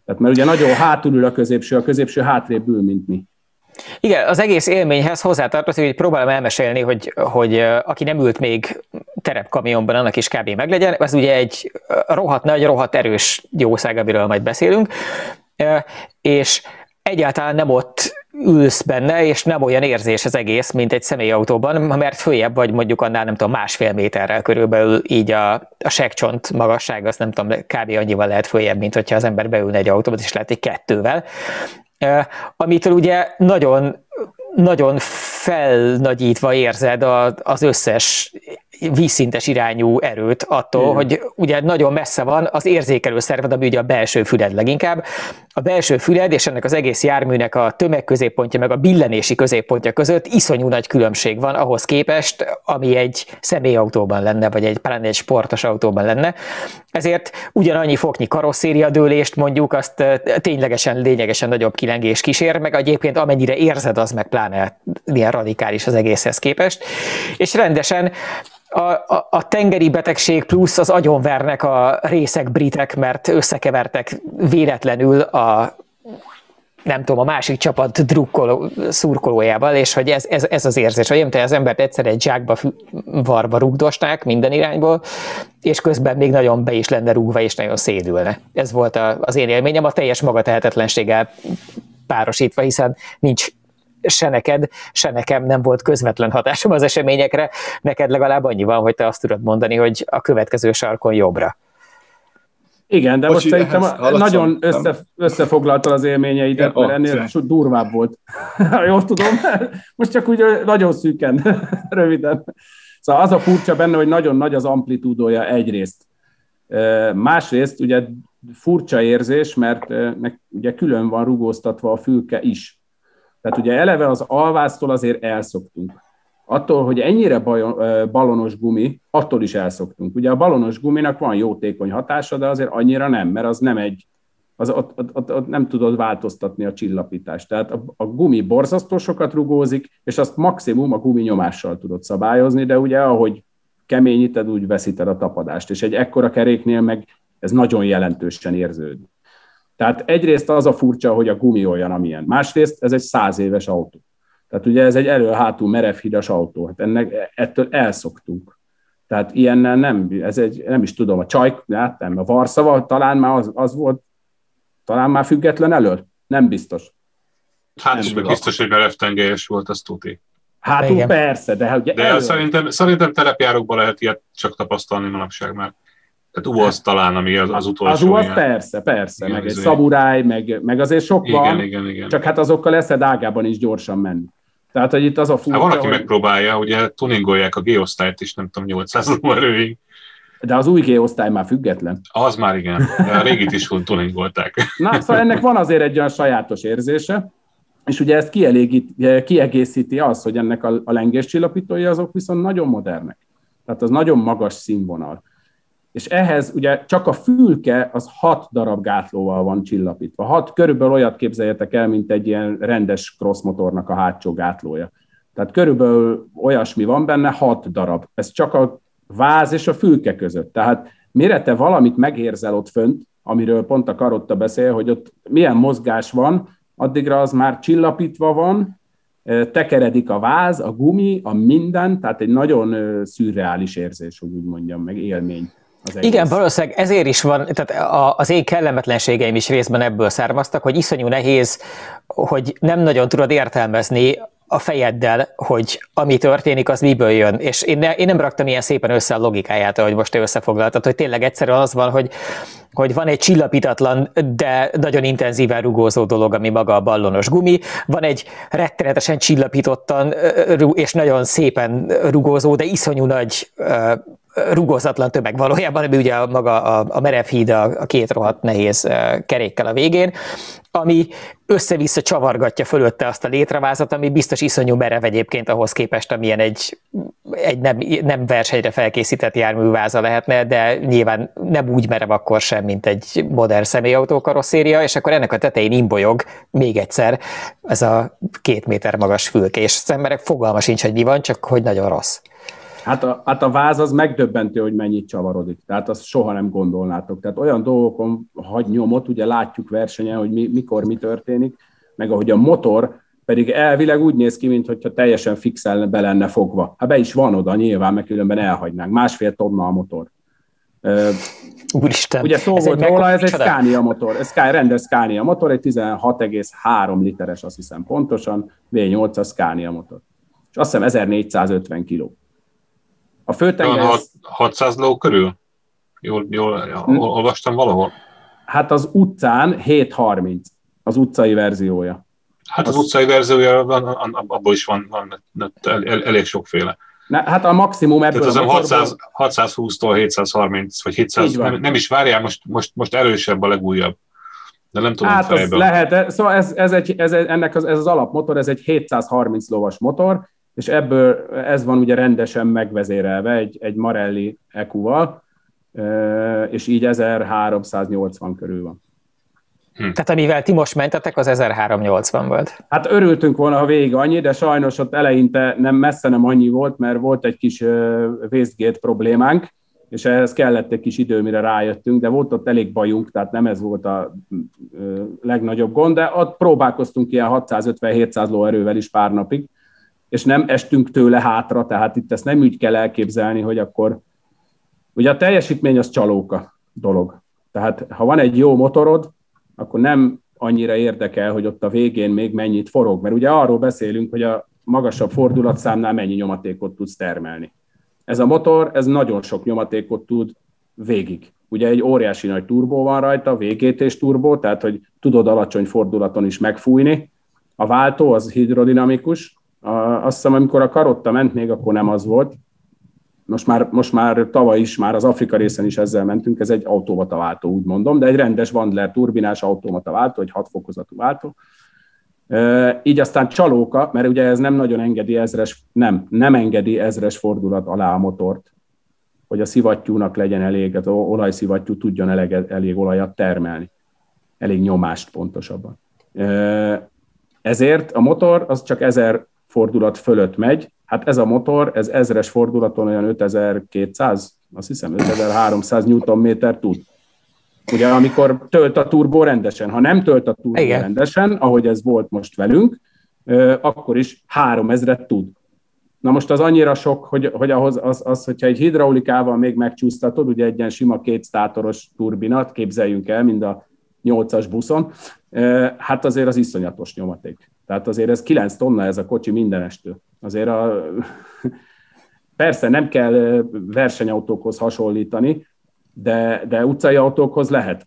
Tehát mert ugye nagyon hátul ül a középső, a középső hátrébb ül, mint mi. Igen, az egész élményhez hozzátartozik, hogy próbálom elmesélni, hogy, hogy aki nem ült még terepkamionban, annak is kb. meglegyen. Ez ugye egy rohadt nagy, rohadt erős jószág, amiről majd beszélünk. És egyáltalán nem ott ülsz benne, és nem olyan érzés az egész, mint egy személyautóban, mert följebb vagy mondjuk annál nem tudom másfél méterrel körülbelül így a, a segcsont magasság, azt nem tudom, kb. annyival lehet följebb, mint hogyha az ember beülne egy autóba, és lehet egy kettővel. Amitől ugye nagyon nagyon felnagyítva érzed az összes vízszintes irányú erőt attól, Igen. hogy ugye nagyon messze van az érzékelő szerved, ami ugye a belső füled leginkább. A belső füled és ennek az egész járműnek a tömegközéppontja meg a billenési középpontja között iszonyú nagy különbség van ahhoz képest, ami egy személyautóban lenne, vagy egy pláne egy sportos autóban lenne. Ezért ugyanannyi foknyi karosszériadőlést mondjuk, azt ténylegesen lényegesen nagyobb kilengés kísér, meg egyébként amennyire érzed, az meg pláne ilyen radikális az egészhez képest. És rendesen a, a, a tengeri betegség plusz az agyonvernek a részek britek, mert összekevertek véletlenül a nem tudom, a másik csapat drukkoló, szurkolójával, és hogy ez, ez, ez az érzés, hogy az embert egyszer egy zsákba varba rugdosták minden irányból, és közben még nagyon be is lenne rúgva, és nagyon szédülne. Ez volt a, az én élményem, a teljes magatehetetlenséggel párosítva, hiszen nincs se neked, se nekem nem volt közvetlen hatásom az eseményekre, neked legalább annyi van, hogy te azt tudod mondani, hogy a következő sarkon jobbra. Igen, de Bocsi, most szerintem nagyon össze, összefoglaltad az élményeidet, mert ennél oh, durvább volt. (laughs) Jól tudom, most csak úgy nagyon szűken, (laughs) röviden. Szóval az a furcsa benne, hogy nagyon nagy az amplitúdója egyrészt. Másrészt ugye furcsa érzés, mert ugye külön van rugóztatva a fülke is. Tehát ugye eleve az alvásztól azért elszoktunk. Attól, hogy ennyire balonos gumi, attól is elszoktunk. Ugye a balonos guminak van jótékony hatása, de azért annyira nem, mert az nem egy, az ott, ott, ott, ott nem tudod változtatni a csillapítást. Tehát a, a gumi borzasztó sokat rugózik, és azt maximum a gumi nyomással tudod szabályozni, de ugye ahogy keményíted, úgy veszíted a tapadást. És egy ekkora keréknél meg ez nagyon jelentősen érződik. Tehát egyrészt az a furcsa, hogy a gumi olyan, amilyen. Másrészt ez egy száz éves autó. Tehát ugye ez egy elő-hátul merevhidas autó. Hát ennek, ettől elszoktunk. Tehát ilyennel nem, ez egy, nem is tudom, a csaj, hát nem, a Varszava talán már az, az volt, talán már független elől? Nem biztos. Hát nem is meg biztos, hogy merevtengelyes volt, az tuti. Hát úgy persze, de ugye De elő... szerintem, szerintem telepjárókban lehet ilyet csak tapasztalni manapság már. Tehát UAZ talán, ami az, az utolsó. Az UAZ persze, persze, igen, meg egy szaburáj, meg, meg azért sok igen, van, igen, igen. csak hát azokkal leszed ágában is gyorsan menni. Tehát, hogy itt az a furcsa, hát van, aki hogy... megpróbálja, ugye tuningolják a G-osztályt is, nem tudom, 800 erőig. De az új G-osztály már független. Az már igen, de a régit is tuningolták. Na, szóval ennek van azért egy olyan sajátos érzése, és ugye ezt kiegészíti az, hogy ennek a, a lengéscsillapítói azok viszont nagyon modernek. Tehát az nagyon magas színvonal és ehhez ugye csak a fülke az hat darab gátlóval van csillapítva. Hat, körülbelül olyat képzeljetek el, mint egy ilyen rendes crossmotornak a hátsó gátlója. Tehát körülbelül olyasmi van benne, hat darab. Ez csak a váz és a fülke között. Tehát mire te valamit megérzel ott fönt, amiről pont a Karotta beszél, hogy ott milyen mozgás van, addigra az már csillapítva van, tekeredik a váz, a gumi, a minden, tehát egy nagyon szürreális érzés, hogy úgy mondjam, meg élmény Az egész. Igen, valószínűleg ezért is van, tehát az én kellemetlenségeim is részben ebből származtak, hogy iszonyú nehéz, hogy nem nagyon tudod értelmezni a fejeddel, hogy ami történik, az miből jön. És én, ne, én nem raktam ilyen szépen össze a logikáját, ahogy most te összefoglaltad, hogy tényleg egyszerűen az van, hogy, hogy van egy csillapítatlan, de nagyon intenzíven rugózó dolog, ami maga a ballonos gumi, van egy rettenetesen csillapítottan és nagyon szépen rugózó, de iszonyú nagy rugózatlan tömeg valójában, ami ugye maga a, a merev híd a, a két rohadt nehéz kerékkel a végén, ami össze-vissza csavargatja fölötte azt a létrevázat, ami biztos iszonyú merev egyébként ahhoz képest, amilyen egy, egy nem, nem versenyre felkészített járműváza lehetne, de nyilván nem úgy merev akkor sem, mint egy modern személyautó karosszéria, és akkor ennek a tetején imbolyog még egyszer ez a két méter magas fülkés. Az emberek fogalma sincs, hogy mi van, csak hogy nagyon rossz. Hát a, hát a váz az megdöbbentő, hogy mennyit csavarodik. Tehát azt soha nem gondolnátok. Tehát olyan dolgokon hagy nyomot, ugye látjuk versenyen, hogy mi, mikor mi történik, meg ahogy a motor pedig elvileg úgy néz ki, mintha teljesen fixel be lenne fogva. Hát be is van oda nyilván, meg különben elhagynánk. Másfél tonna a motor. Úristen. Ugye szó volt róla, ez egy Scania motor, ez rendes Scania motor, egy 16,3 literes, azt hiszem pontosan, V8 a Scania motor. És azt hiszem 1450 kiló. A főtenger... 600 ló körül? Jól, jól hm? olvastam valahol? Hát az utcán 730, az utcai verziója. Hát az, az utcai verziója, van, abból is van, van el, el, elég sokféle. Ne, hát a maximum ebből Tehát az a 600, 620-tól 730, vagy 700, nem, nem, is várjál, most, most, most erősebb a legújabb. De nem tudom hát fejben. lehet, szóval ez, ez, egy, ez, ennek az, ez az alapmotor, ez egy 730 lovas motor, és ebből ez van ugye rendesen megvezérelve egy, egy Marelli EQ-val, és így 1380 körül van. Hm. Tehát amivel ti most mentetek, az 1380 volt. Hát örültünk volna, ha végig annyi, de sajnos ott eleinte nem messze nem annyi volt, mert volt egy kis Westgate problémánk, és ehhez kellett egy kis idő, mire rájöttünk, de volt ott elég bajunk, tehát nem ez volt a legnagyobb gond, de ott próbálkoztunk ilyen 650-700 lóerővel is pár napig, és nem estünk tőle hátra, tehát itt ezt nem úgy kell elképzelni, hogy akkor, ugye a teljesítmény az csalóka dolog. Tehát ha van egy jó motorod, akkor nem annyira érdekel, hogy ott a végén még mennyit forog, mert ugye arról beszélünk, hogy a magasabb fordulatszámnál mennyi nyomatékot tudsz termelni. Ez a motor, ez nagyon sok nyomatékot tud végig. Ugye egy óriási nagy turbó van rajta, VGT-s turbó, tehát hogy tudod alacsony fordulaton is megfújni. A váltó az hidrodinamikus, a, azt hiszem, amikor a karotta ment, még akkor nem az volt. Most már, most már tavaly is, már az Afrika részen is ezzel mentünk, ez egy automata váltó, úgy mondom, de egy rendes Wandler turbinás automata váltó, egy hatfokozatú váltó. E, így aztán csalóka, mert ugye ez nem nagyon engedi ezres, nem, nem engedi ezres fordulat alá a motort, hogy a szivattyúnak legyen elég, az olajszivattyú tudjon elég, elég olajat termelni. Elég nyomást pontosabban. Ezért a motor az csak 1000 fordulat fölött megy. Hát ez a motor, ez ezres fordulaton olyan 5200, azt hiszem 5300 Nm tud. Ugye amikor tölt a turbó rendesen, ha nem tölt a turbó Igen. rendesen, ahogy ez volt most velünk, akkor is 3000-et tud. Na most az annyira sok, hogy, hogy ahhoz az, az, hogyha egy hidraulikával még megcsúsztatod, ugye egy ilyen sima két státoros turbinat, képzeljünk el, mind a 8-as buszon, hát azért az iszonyatos nyomaték. Tehát azért ez 9 tonna ez a kocsi mindenestől. Azért a, persze nem kell versenyautókhoz hasonlítani, de, de utcai autókhoz lehet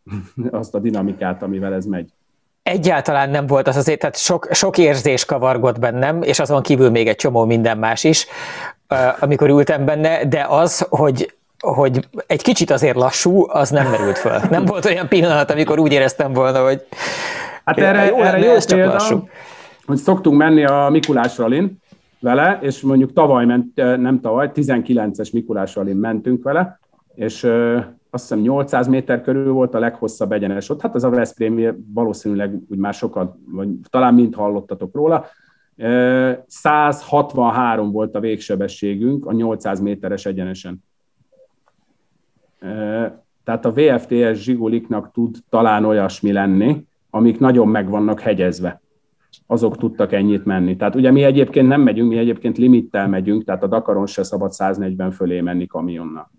azt a dinamikát, amivel ez megy. Egyáltalán nem volt az azért, tehát sok, sok érzés kavargott bennem, és azon kívül még egy csomó minden más is, amikor ültem benne, de az, hogy hogy egy kicsit azért lassú, az nem merült föl. Nem volt olyan pillanat, amikor úgy éreztem volna, hogy hát erre, jó, erre jó ez csak példa, lassú. Hogy szoktunk menni a Mikulás Ralin vele, és mondjuk tavaly ment, nem tavaly, 19-es Mikulás Ralin mentünk vele, és azt hiszem 800 méter körül volt a leghosszabb egyenes ott. Hát az a Veszprém valószínűleg úgy már sokat, vagy talán mind hallottatok róla. 163 volt a végsebességünk a 800 méteres egyenesen. Tehát a VFTS zsiguliknak tud talán olyasmi lenni, amik nagyon meg vannak hegyezve. Azok tudtak ennyit menni. Tehát ugye mi egyébként nem megyünk, mi egyébként limittel megyünk, tehát a Dakaron se szabad 140 fölé menni kamionnal.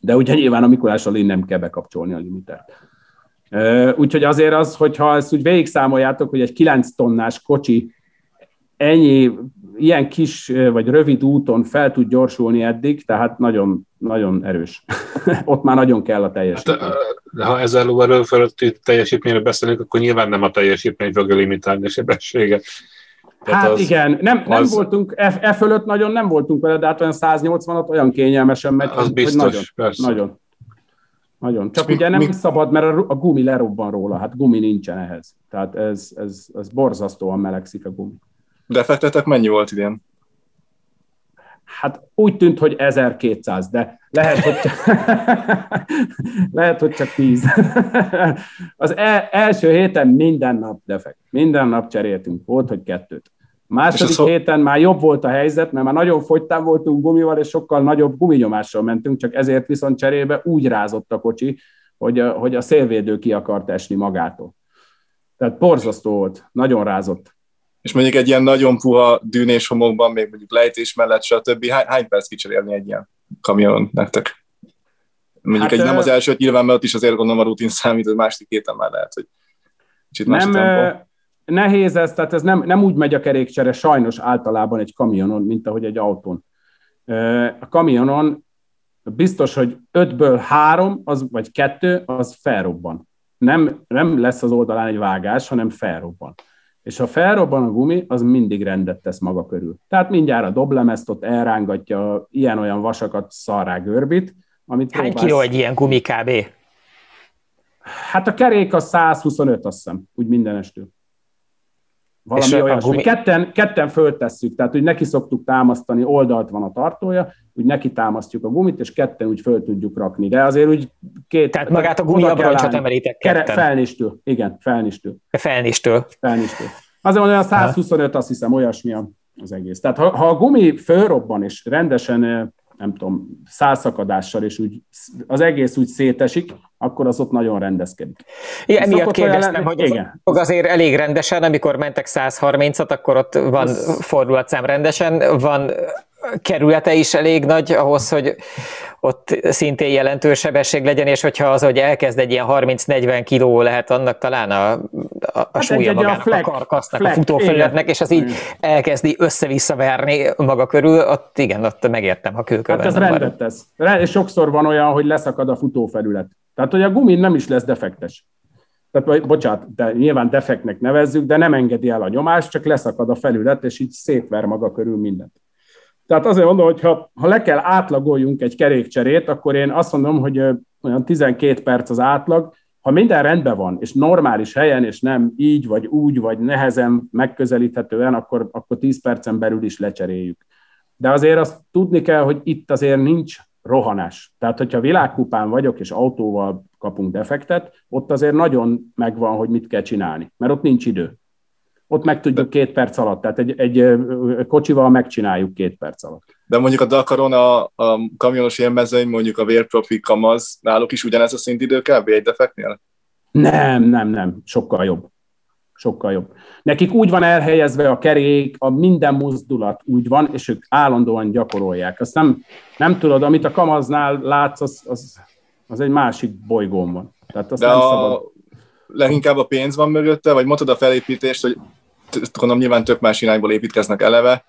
De ugye nyilván a Mikulás alé nem kell bekapcsolni a limitert. Úgyhogy azért az, hogyha ezt úgy végigszámoljátok, hogy egy 9 tonnás kocsi ennyi, ilyen kis vagy rövid úton fel tud gyorsulni eddig, tehát nagyon, nagyon erős. (laughs) Ott már nagyon kell a teljesítmény. Hát, de ha ezzel lóerő fölötti teljesítményre beszélünk, akkor nyilván nem a teljesítmény fogja limitálni a sebességet. Tehát hát az, igen, nem, nem az... voltunk, e, e fölött nagyon nem voltunk vele, de hát olyan 180-at olyan kényelmesen megy, az biztos, nagyon, persze. nagyon. Nagyon. Csak mi, ugye nem mi... szabad, mert a, a gumi lerobban róla, hát gumi nincsen ehhez. Tehát ez, ez, ez borzasztóan melegszik a gumi. Defektetek mennyi volt idén? Hát úgy tűnt, hogy 1200, de lehet, hogy csak, (laughs) lehet, hogy csak 10. (laughs) Az el, első héten minden nap defekt. Minden nap cseréltünk. Volt, hogy kettőt. Második héten már jobb volt a helyzet, mert már nagyon fogytán voltunk gumival, és sokkal nagyobb guminyomással mentünk, csak ezért viszont cserébe úgy rázott a kocsi, hogy a, hogy a szélvédő ki akart esni magától. Tehát porzasztó volt, nagyon rázott. És mondjuk egy ilyen nagyon puha dűnés homokban, még mondjuk lejtés mellett, stb. Hány, hány perc kicserélni egy ilyen kamionon nektek? Mondjuk hát, egy, nem az első nyilván, mert ott is azért gondolom a rutin számít, az második héten már lehet, hogy kicsit nem, nehéz ez, tehát ez nem, nem úgy megy a kerékcsere sajnos általában egy kamionon, mint ahogy egy autón. A kamionon biztos, hogy ötből három, az, vagy kettő, az felrobban. Nem, nem lesz az oldalán egy vágás, hanem felrobban. És ha felrobban a gumi, az mindig rendet tesz maga körül. Tehát mindjárt a doblemezt ott elrángatja, ilyen-olyan vasakat szarrá görbít, amit Hány próbálsz... kiló egy ilyen gumi kb? Hát a kerék a 125, azt hiszem, úgy mindenestől. Valami és olyasmi. Gumi... Ketten, ketten föltesszük, tehát úgy neki szoktuk támasztani, oldalt van a tartója, úgy neki támasztjuk a gumit, és ketten úgy föl tudjuk rakni. De azért úgy két... Tehát magát a gumiabroncsot emelitek ketten. Felnistől, igen, felnistől. Felnistől. Felnistől. Azért olyan 125, azt hiszem, olyasmi az egész. Tehát ha, ha a gumi fölrobban, és rendesen nem tudom, százszakadással, és úgy az egész úgy szétesik, akkor az ott nagyon rendezkedik. Igen, emiatt kérdeztem, hogy igen. azért elég rendesen, amikor mentek 130-at, akkor ott van az... fordulatszám rendesen, van kerülete is elég nagy ahhoz, hogy ott szintén jelentős sebesség legyen, és hogyha az, hogy elkezd egy ilyen 30-40 kiló lehet annak talán a, a, a hát súlya egy, magának, a, flag, a karkasznak, flag, a futófelületnek, és az így elkezdi össze-vissza verni maga körül, ott igen, ott megértem, ha kőkölben Hát ez rendet tesz. Sokszor van olyan, hogy leszakad a futófelület. Tehát, hogy a gumin nem is lesz defektes. Tehát, bocsánat, de nyilván defektnek nevezzük, de nem engedi el a nyomást, csak leszakad a felület, és így szétver maga körül mindent. Tehát azért mondom, hogy ha, ha le kell átlagoljunk egy kerékcserét, akkor én azt mondom, hogy olyan 12 perc az átlag, ha minden rendben van, és normális helyen, és nem így, vagy úgy, vagy nehezen megközelíthetően, akkor, akkor 10 percen belül is lecseréljük. De azért azt tudni kell, hogy itt azért nincs rohanás. Tehát, hogyha világkupán vagyok, és autóval kapunk defektet, ott azért nagyon megvan, hogy mit kell csinálni, mert ott nincs idő ott meg tudjuk két perc alatt, tehát egy, egy kocsival megcsináljuk két perc alatt. De mondjuk a Dakaron a, a kamionos élmezőny, mondjuk a vérprofi kamaz, náluk is ugyanez a szintidő kb. egy defektnél? Nem, nem, nem, sokkal jobb. Sokkal jobb. Nekik úgy van elhelyezve a kerék, a minden mozdulat úgy van, és ők állandóan gyakorolják. Azt nem, nem tudod, amit a kamaznál látsz, az, az, az egy másik bolygón van. Tehát azt De nem a, szabad leginkább a pénz van mögötte, vagy mondtad a felépítést, hogy gondolom nyilván tök más irányból építkeznek eleve,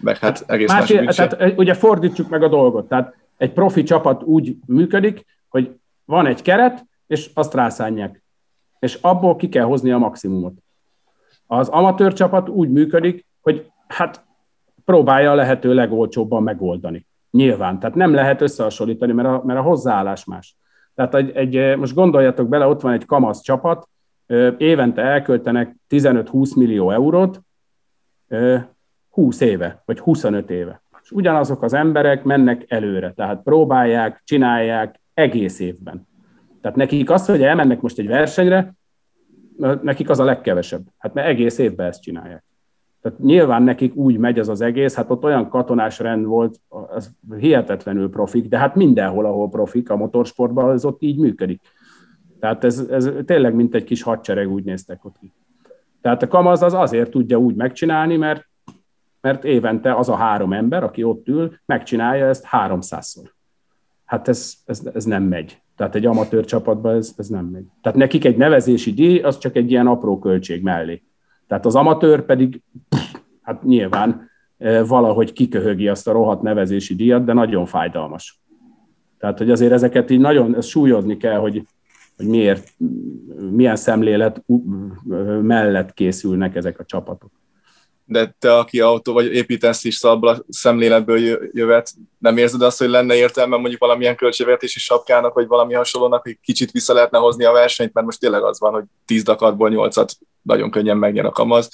meg hát egész más, más Tehát ugye fordítsuk meg a dolgot. Tehát egy profi csapat úgy működik, hogy van egy keret, és azt rászánják. És abból ki kell hozni a maximumot. Az amatőr csapat úgy működik, hogy hát próbálja a lehető legolcsóbban megoldani. Nyilván. Tehát nem lehet összehasonlítani, mert a, mert a hozzáállás más. Tehát egy, egy, most gondoljatok bele, ott van egy kamasz csapat, évente elköltenek 15-20 millió eurót, 20 éve, vagy 25 éve. És ugyanazok az emberek mennek előre, tehát próbálják, csinálják egész évben. Tehát nekik az, hogy elmennek most egy versenyre, nekik az a legkevesebb. Hát mert egész évben ezt csinálják. Tehát nyilván nekik úgy megy az az egész, hát ott olyan katonás rend volt, az hihetetlenül profik, de hát mindenhol, ahol profik a motorsportban, az ott így működik. Tehát ez, ez tényleg mint egy kis hadsereg úgy néztek ott ki. Tehát a kamaz az azért tudja úgy megcsinálni, mert, mert évente az a három ember, aki ott ül, megcsinálja ezt háromszázszor. hát ez, ez, ez nem megy. Tehát egy amatőr csapatban ez, ez nem megy. Tehát nekik egy nevezési díj, az csak egy ilyen apró költség mellé. Tehát az amatőr pedig, hát nyilván valahogy kiköhögi azt a rohadt nevezési díjat, de nagyon fájdalmas. Tehát, hogy azért ezeket így nagyon ezt súlyozni kell, hogy, hogy miért, milyen szemlélet mellett készülnek ezek a csapatok. De te, aki autó vagy építesz is szabla a szemléletből jövet, nem érzed azt, hogy lenne értelme mondjuk valamilyen költségvetési sapkának, vagy valami hasonlónak, hogy kicsit vissza lehetne hozni a versenyt, mert most tényleg az van, hogy 10 Dakarból 8-at nagyon könnyen megnyer a kamaz.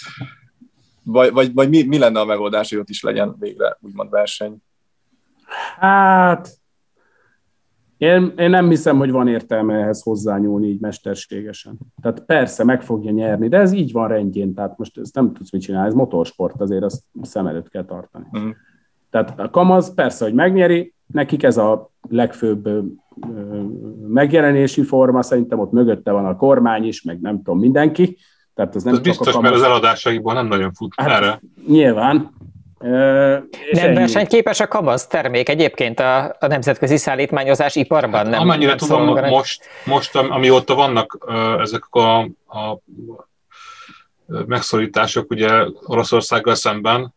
Vagy, vagy, vagy mi, mi lenne a megoldás, hogy ott is legyen végre úgymond verseny? Hát, én, én nem hiszem, hogy van értelme ehhez hozzányúlni így mesterségesen. Tehát persze meg fogja nyerni, de ez így van rendjén, tehát most ezt nem tudsz mit csinálni, ez motorsport, azért azt szem előtt kell tartani. Mm. Tehát a kamaz persze, hogy megnyeri, nekik ez a legfőbb megjelenési forma, szerintem ott mögötte van a kormány is, meg nem tudom, mindenki. Tehát ez nem ez biztos, kamaz... mert az eladásaiból nem nagyon fut hát, erre. Nyilván, nem versenyképes a kamasz termék egyébként a, a nemzetközi szállítmányozás iparban? Nem, Amennyire nem tudom, most, most, amióta vannak ezek a, a megszorítások ugye Oroszországgal szemben,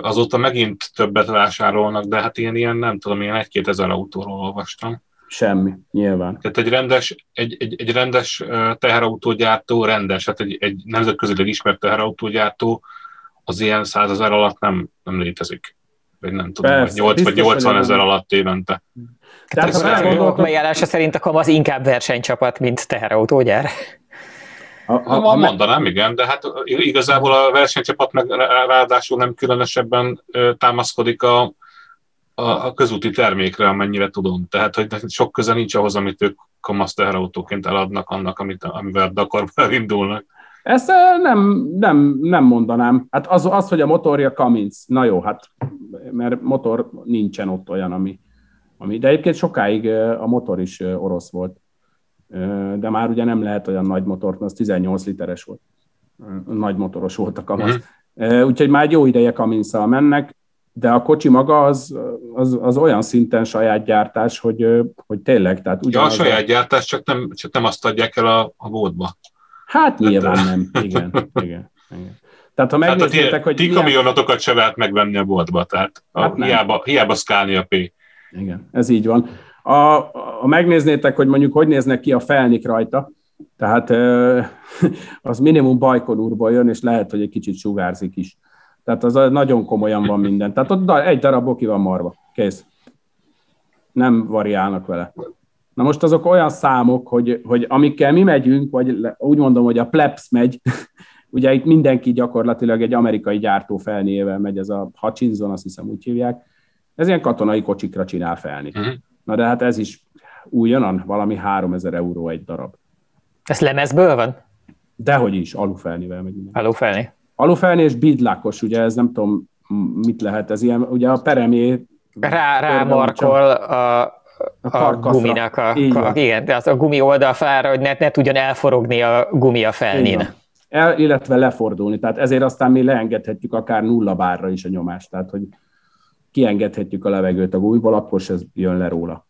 azóta megint többet vásárolnak, de hát én ilyen, nem tudom, ilyen egy-két ezer autóról olvastam. Semmi, nyilván. Tehát egy rendes, egy, egy, egy rendes teherautógyártó, rendes, hát egy, egy nemzetközileg ismert teherautógyártó az ilyen százezer alatt nem, nem létezik. Vagy nem tudom, Persze, 8 vagy 80 ezer alatt évente. Tehát a megállása szerint akkor az inkább versenycsapat, mint teherautógyár? Ha, ha, ha mondanám, igen, de hát igazából a versenycsapat meg ráadásul nem különösebben támaszkodik a, a, a közúti termékre, amennyire tudom. Tehát, hogy sok köze nincs ahhoz, amit ők kamasz teherautóként eladnak annak, amit, amivel Dakarba indulnak. Ezt nem, nem, nem mondanám. Hát az, az, hogy a motorja Kaminc, na jó, hát mert motor nincsen ott olyan, ami, ami de egyébként sokáig a motor is orosz volt. De már ugye nem lehet olyan nagy motor, az 18 literes volt. Nagy motoros volt a Kamaz. Mm. Úgyhogy már jó ideje Kaminszal mennek, de a kocsi maga az, az, az olyan szinten saját gyártás, hogy, hogy tényleg. Tehát ja, a saját gyártás, csak nem, csak nem azt adják el a, a bódba. Hát nyilván nem, igen, (laughs) igen. igen. Tehát ha megnézzétek, hát hogy... Ti kamionatokat se lehet megvenni a boltba, tehát a, hát hiába, hiába szkálni a P. Igen, ez így van. A, ha megnéznétek, hogy mondjuk hogy néznek ki a felnik rajta, tehát (laughs) az minimum Bajkonúrból jön, és lehet, hogy egy kicsit sugárzik is. Tehát az nagyon komolyan van minden. Tehát ott egy darab oki van marva. Kész. Nem variálnak vele. Na most azok olyan számok, hogy, hogy amikkel mi megyünk, vagy úgy mondom, hogy a plebs megy, (laughs) ugye itt mindenki gyakorlatilag egy amerikai gyártó felnével megy, ez a Hutchinson, azt hiszem úgy hívják, ez ilyen katonai kocsikra csinál felni. Uh-huh. Na de hát ez is újonnan valami 3000 euró egy darab. Ez lemezből van? Dehogy is, alufelnivel megy. Alufelni. Alufelni és bidlákos, ugye ez nem tudom, mit lehet, ez ilyen, ugye a peremé rá, rá markol a, a, a guminak a, a, igen, de az a gumi oldalfára, hogy ne, ne tudjon elforogni a gumi a felnén. El, illetve lefordulni, tehát ezért aztán mi leengedhetjük akár nulla bárra is a nyomást, tehát hogy kiengedhetjük a levegőt a gumiból, akkor se jön le róla.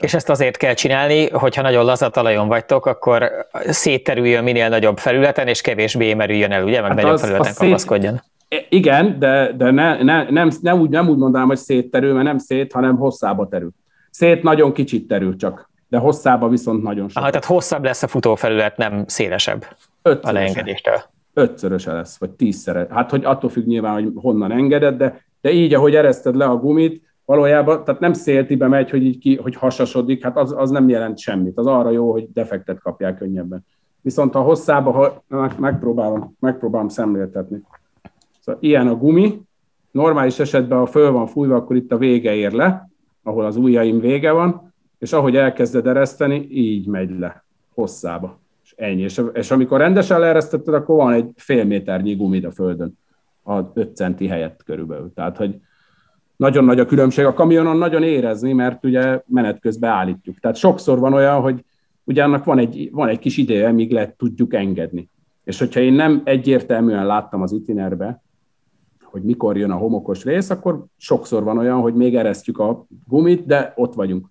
És ezt azért kell csinálni, hogyha nagyon laza talajon vagytok, akkor szétterüljön minél nagyobb felületen, és kevésbé merüljön el, ugye? Meg hát nagyobb az, felületen kapaszkodjon. Szét... Igen, de, de ne, ne, nem, nem, úgy, nem úgy mondanám, hogy szétterül, mert nem szét, hanem hosszába terül. Szét nagyon kicsit terül csak, de hosszába viszont nagyon sok. Aha, tehát hosszabb lesz a futófelület, nem szélesebb Ötszöröse. a leengedéstől. Ötszöröse lesz, vagy tízszere. Hát, hogy attól függ nyilván, hogy honnan engeded, de, de így, ahogy ereszted le a gumit, valójában, tehát nem széltibe megy, hogy így ki, hogy hasasodik, hát az, az nem jelent semmit. Az arra jó, hogy defektet kapják könnyebben. Viszont a hosszába, ha megpróbálom, megpróbálom szemléltetni. Szóval ilyen a gumi, normális esetben, ha föl van fújva, akkor itt a vége ér le, ahol az ujjaim vége van, és ahogy elkezded ereszteni, így megy le, hosszába. És ennyi. És, és amikor rendesen leeresztetted, akkor van egy fél méternyi gumid a földön, a 5 centi helyett körülbelül. Tehát, hogy nagyon nagy a különbség. A kamionon nagyon érezni, mert ugye menet közben állítjuk. Tehát sokszor van olyan, hogy ugye annak van egy, van egy kis ideje, míg le tudjuk engedni. És hogyha én nem egyértelműen láttam az itinerbe, hogy mikor jön a homokos rész, akkor sokszor van olyan, hogy még eresztjük a gumit, de ott vagyunk.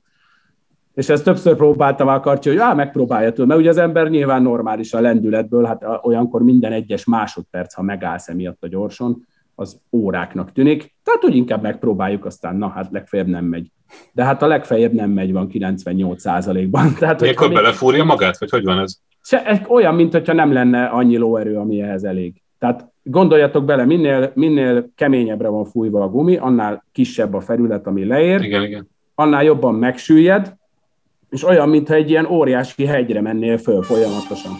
És ezt többször próbáltam a karcsi, hogy á, megpróbálja tőle, mert ugye az ember nyilván normális a lendületből, hát olyankor minden egyes másodperc, ha megállsz emiatt a gyorson, az óráknak tűnik. Tehát úgy inkább megpróbáljuk, aztán na hát legfeljebb nem megy. De hát a legfeljebb nem megy van 98% ban (laughs) Tehát, Mikor még... belefúrja magát, vagy hogy van ez? Se, olyan, mint hogyha nem lenne annyi lóerő, ami ehhez elég. Tehát gondoljatok bele, minél, minél keményebbre van fújva a gumi, annál kisebb a felület, ami leér, igen, igen. annál jobban megsüllyed, és olyan, mintha egy ilyen óriási hegyre mennél föl folyamatosan.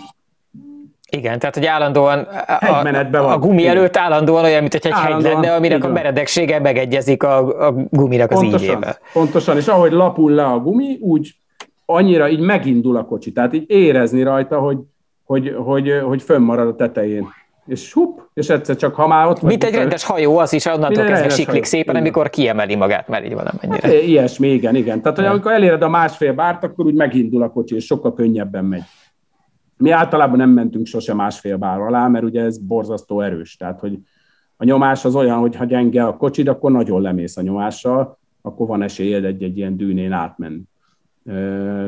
Igen, tehát hogy állandóan a, a, a gumi Igen. előtt állandóan olyan, mint hogy egy hegy lenne, aminek a meredeksége megegyezik a, a guminak az pontosan, ígyével. Pontosan, és ahogy lapul le a gumi, úgy annyira így megindul a kocsi, tehát így érezni rajta, hogy, hogy, hogy, hogy fönnmarad a tetején. És hup, és egyszer csak ha már ott Mint egy rendes hajó, az is onnantól kezdve siklik szépen, igen. amikor kiemeli magát, mert így valamennyire. Hát, ilyesmi, igen, igen. Tehát, hogy amikor eléred a másfél bárt, akkor úgy megindul a kocsi, és sokkal könnyebben megy. Mi általában nem mentünk sose másfél bár alá, mert ugye ez borzasztó erős. Tehát, hogy a nyomás az olyan, hogy ha gyenge a kocsid, akkor nagyon lemész a nyomással, akkor van esélyed egy-egy ilyen dűnén átmenni.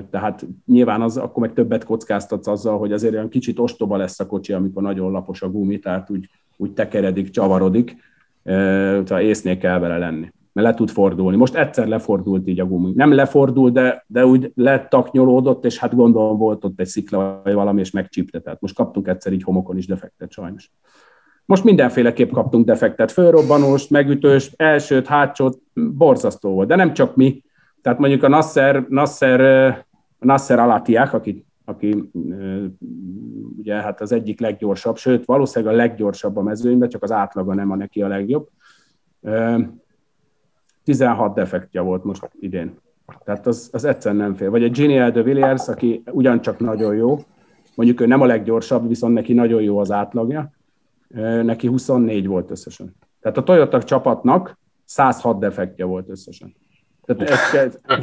Tehát nyilván az, akkor meg többet kockáztatsz azzal, hogy azért olyan kicsit ostoba lesz a kocsi, amikor nagyon lapos a gumi, tehát úgy, úgy tekeredik, csavarodik, tehát észnél kell vele lenni mert le tud fordulni. Most egyszer lefordult így a gumi. Nem lefordult, de, de úgy letaknyolódott, és hát gondolom volt ott egy szikla vagy valami, és megcsípte. Tehát most kaptunk egyszer így homokon is defektet sajnos. Most mindenféleképp kaptunk defektet, fölrobbanóst, megütőst, elsőt, hátsót, borzasztó volt. De nem csak mi. Tehát mondjuk a Nasser, Nasser, Nasser Alatiák, aki, aki ugye hát az egyik leggyorsabb, sőt valószínűleg a leggyorsabb a mezőnyben, csak az átlaga nem a neki a legjobb 16 defektja volt most idén. Tehát az, az egyszerűen nem fél. Vagy egy Gini de Villiers, aki ugyancsak nagyon jó, mondjuk ő nem a leggyorsabb, viszont neki nagyon jó az átlagja, neki 24 volt összesen. Tehát a Toyota csapatnak 106 defektje volt összesen. Tehát ezt,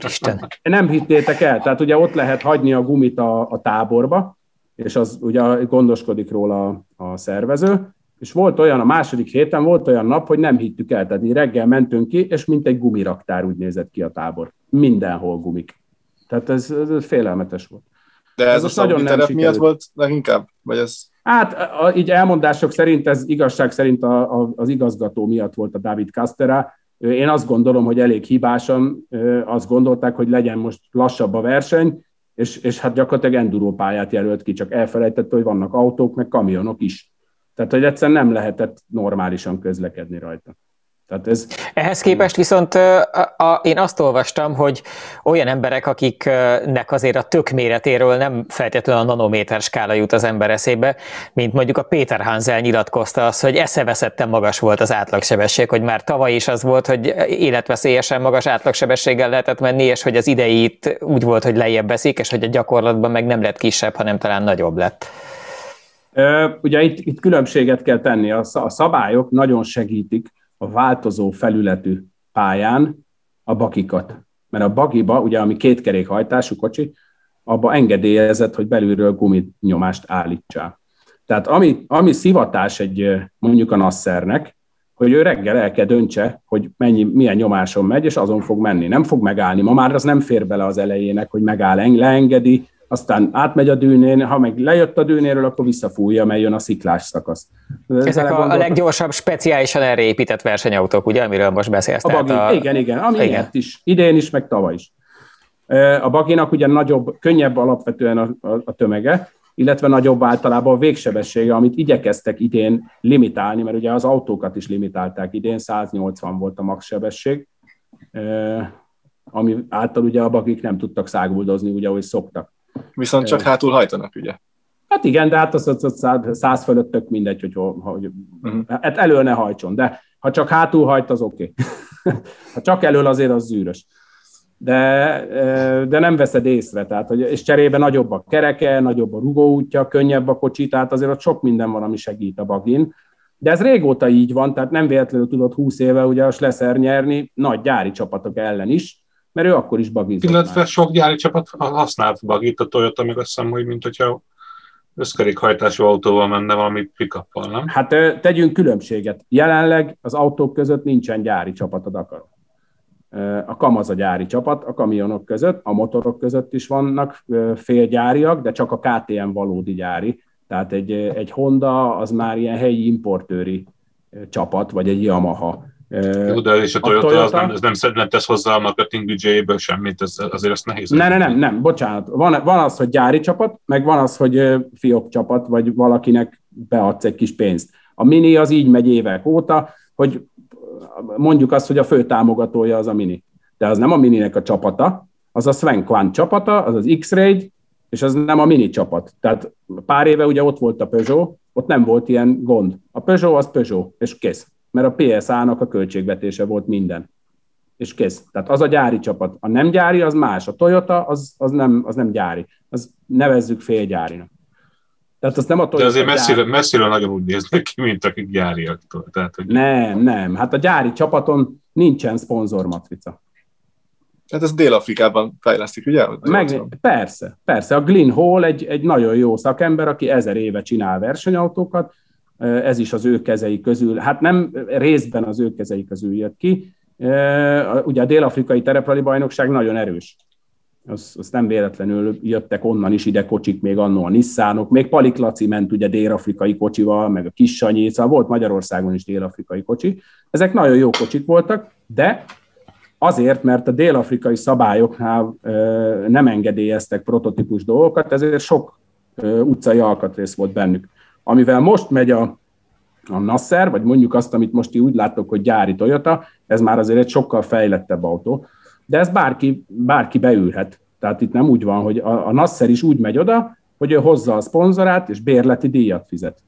ezt, nem hittétek el, tehát ugye ott lehet hagyni a gumit a, a táborba, és az ugye gondoskodik róla a, a szervező, és volt olyan, a második héten volt olyan nap, hogy nem hittük el, tehát reggel mentünk ki, és mint egy gumiraktár úgy nézett ki a tábor. Mindenhol gumik. Tehát ez, ez félelmetes volt. De ez, ez a nagyon nem miatt volt leginkább? Vagy ez... Hát a, így elmondások szerint, ez igazság szerint a, a, az igazgató miatt volt a David Castera. Én azt gondolom, hogy elég hibásan azt gondolták, hogy legyen most lassabb a verseny, és, és hát gyakorlatilag enduro pályát jelölt ki, csak elfelejtette, hogy vannak autók, meg kamionok is. Tehát, hogy egyszerűen nem lehetett normálisan közlekedni rajta. Tehát ez... Ehhez képest viszont a, a, én azt olvastam, hogy olyan emberek, akiknek azért a tök méretéről nem feltétlenül a nanométer skála jut az ember eszébe, mint mondjuk a Péter Hansel nyilatkozta az, hogy eszeveszetten magas volt az átlagsebesség, hogy már tavaly is az volt, hogy életveszélyesen magas átlagsebességgel lehetett menni, és hogy az idejét úgy volt, hogy lejjebb veszik, és hogy a gyakorlatban meg nem lett kisebb, hanem talán nagyobb lett. Ugye itt, itt különbséget kell tenni. A szabályok nagyon segítik a változó felületű pályán a bakikat. Mert a bagiba, ugye ami kétkerékhajtású kocsi, abba engedélyezett, hogy belülről guminyomást állítsál. Tehát ami, ami szivatás egy mondjuk a nasszernek, hogy ő reggel el kell döntse, hogy mennyi, milyen nyomáson megy, és azon fog menni. Nem fog megállni. Ma már az nem fér bele az elejének, hogy megáll, leengedi, aztán átmegy a dűnén, ha meg lejött a dűnéről, akkor visszafújja, mert jön a sziklás szakasz. Ezek a, a leggyorsabb, speciálisan erre épített versenyautók, ugye, amiről most beszélsz? A bagi, a... Igen, igen, ami igen. is, idén is, meg tavaly is. A baginak ugye nagyobb, könnyebb alapvetően a, a, a tömege, illetve nagyobb általában a végsebessége, amit igyekeztek idén limitálni, mert ugye az autókat is limitálták idén, 180 volt a max sebesség, ami által ugye a bagik nem tudtak száguldozni, ugye, ahogy szoktak. Viszont csak hátul hajtanak, ugye? Hát igen, de hát az, az, az száz fölött tök mindegy, hogy, hogy uh-huh. hát elől ne hajtson, de ha csak hátul hajt, az oké. Okay. (laughs) ha csak elől, azért az zűrös. De, de nem veszed észre, tehát, hogy, és cserébe nagyobb a kereke, nagyobb a rugóútja, könnyebb a kocsi, tehát azért ott sok minden van, ami segít a bagin. De ez régóta így van, tehát nem véletlenül tudott 20 éve ugye a Schlesser nyerni nagy gyári csapatok ellen is, mert ő akkor is bagizott Illetve már. sok gyári csapat használt bagit, a Toyota meg azt hiszem, hogy mint hogyha összkerékhajtású autóval menne valami pick nem? Hát tegyünk különbséget. Jelenleg az autók között nincsen gyári csapat a Dakar. A Kamaz a gyári csapat, a kamionok között, a motorok között is vannak félgyáriak, de csak a KTM valódi gyári. Tehát egy, egy Honda az már ilyen helyi importőri csapat, vagy egy Yamaha. Jó, de és a Toyota, a Toyota az nem, ez nem, nem tesz hozzá a marketing büdzséjéből semmit, ez, azért ezt nehéz. Nem, nem, nem, nem, bocsánat. Van, van az, hogy gyári csapat, meg van az, hogy fiók csapat, vagy valakinek beadsz egy kis pénzt. A Mini az így megy évek óta, hogy mondjuk azt, hogy a fő támogatója az a Mini. De az nem a Mininek a csapata, az a Sven Quant csapata, az az X-Ray, és az nem a Mini csapat. Tehát pár éve ugye ott volt a Peugeot, ott nem volt ilyen gond. A Peugeot az Peugeot, és kész mert a PSA-nak a költségvetése volt minden. És kész. Tehát az a gyári csapat. A nem gyári, az más. A Toyota, az, az, nem, az nem gyári. Az nevezzük félgyárinak. Tehát az nem a Toyota De azért messziről, messziről nagyon úgy néznek ki, mint akik gyáriak. Tehát, hogy... Nem, nem. Hát a gyári csapaton nincsen szponzormatrica. Hát ez Dél-Afrikában fejlesztik, ugye? Meg, persze, persze. A Glyn Hall egy, egy nagyon jó szakember, aki ezer éve csinál versenyautókat, ez is az ő kezei közül, hát nem részben az ő kezei közül jött ki. Ugye a dél-afrikai tereprali bajnokság nagyon erős. Az, az nem véletlenül jöttek onnan is ide kocsik, még annó a Nissanok, még Palik Laci ment ugye dél-afrikai kocsival, meg a Kis Sanyi, szóval volt Magyarországon is dél-afrikai kocsi. Ezek nagyon jó kocsik voltak, de azért, mert a dél-afrikai szabályoknál nem engedélyeztek prototípus dolgokat, ezért sok utcai alkatrész volt bennük amivel most megy a, a Nasser, vagy mondjuk azt, amit most úgy látok, hogy gyári Toyota, ez már azért egy sokkal fejlettebb autó, de ez bárki, bárki beülhet. Tehát itt nem úgy van, hogy a, a Nasser is úgy megy oda, hogy ő hozza a szponzorát, és bérleti díjat fizet.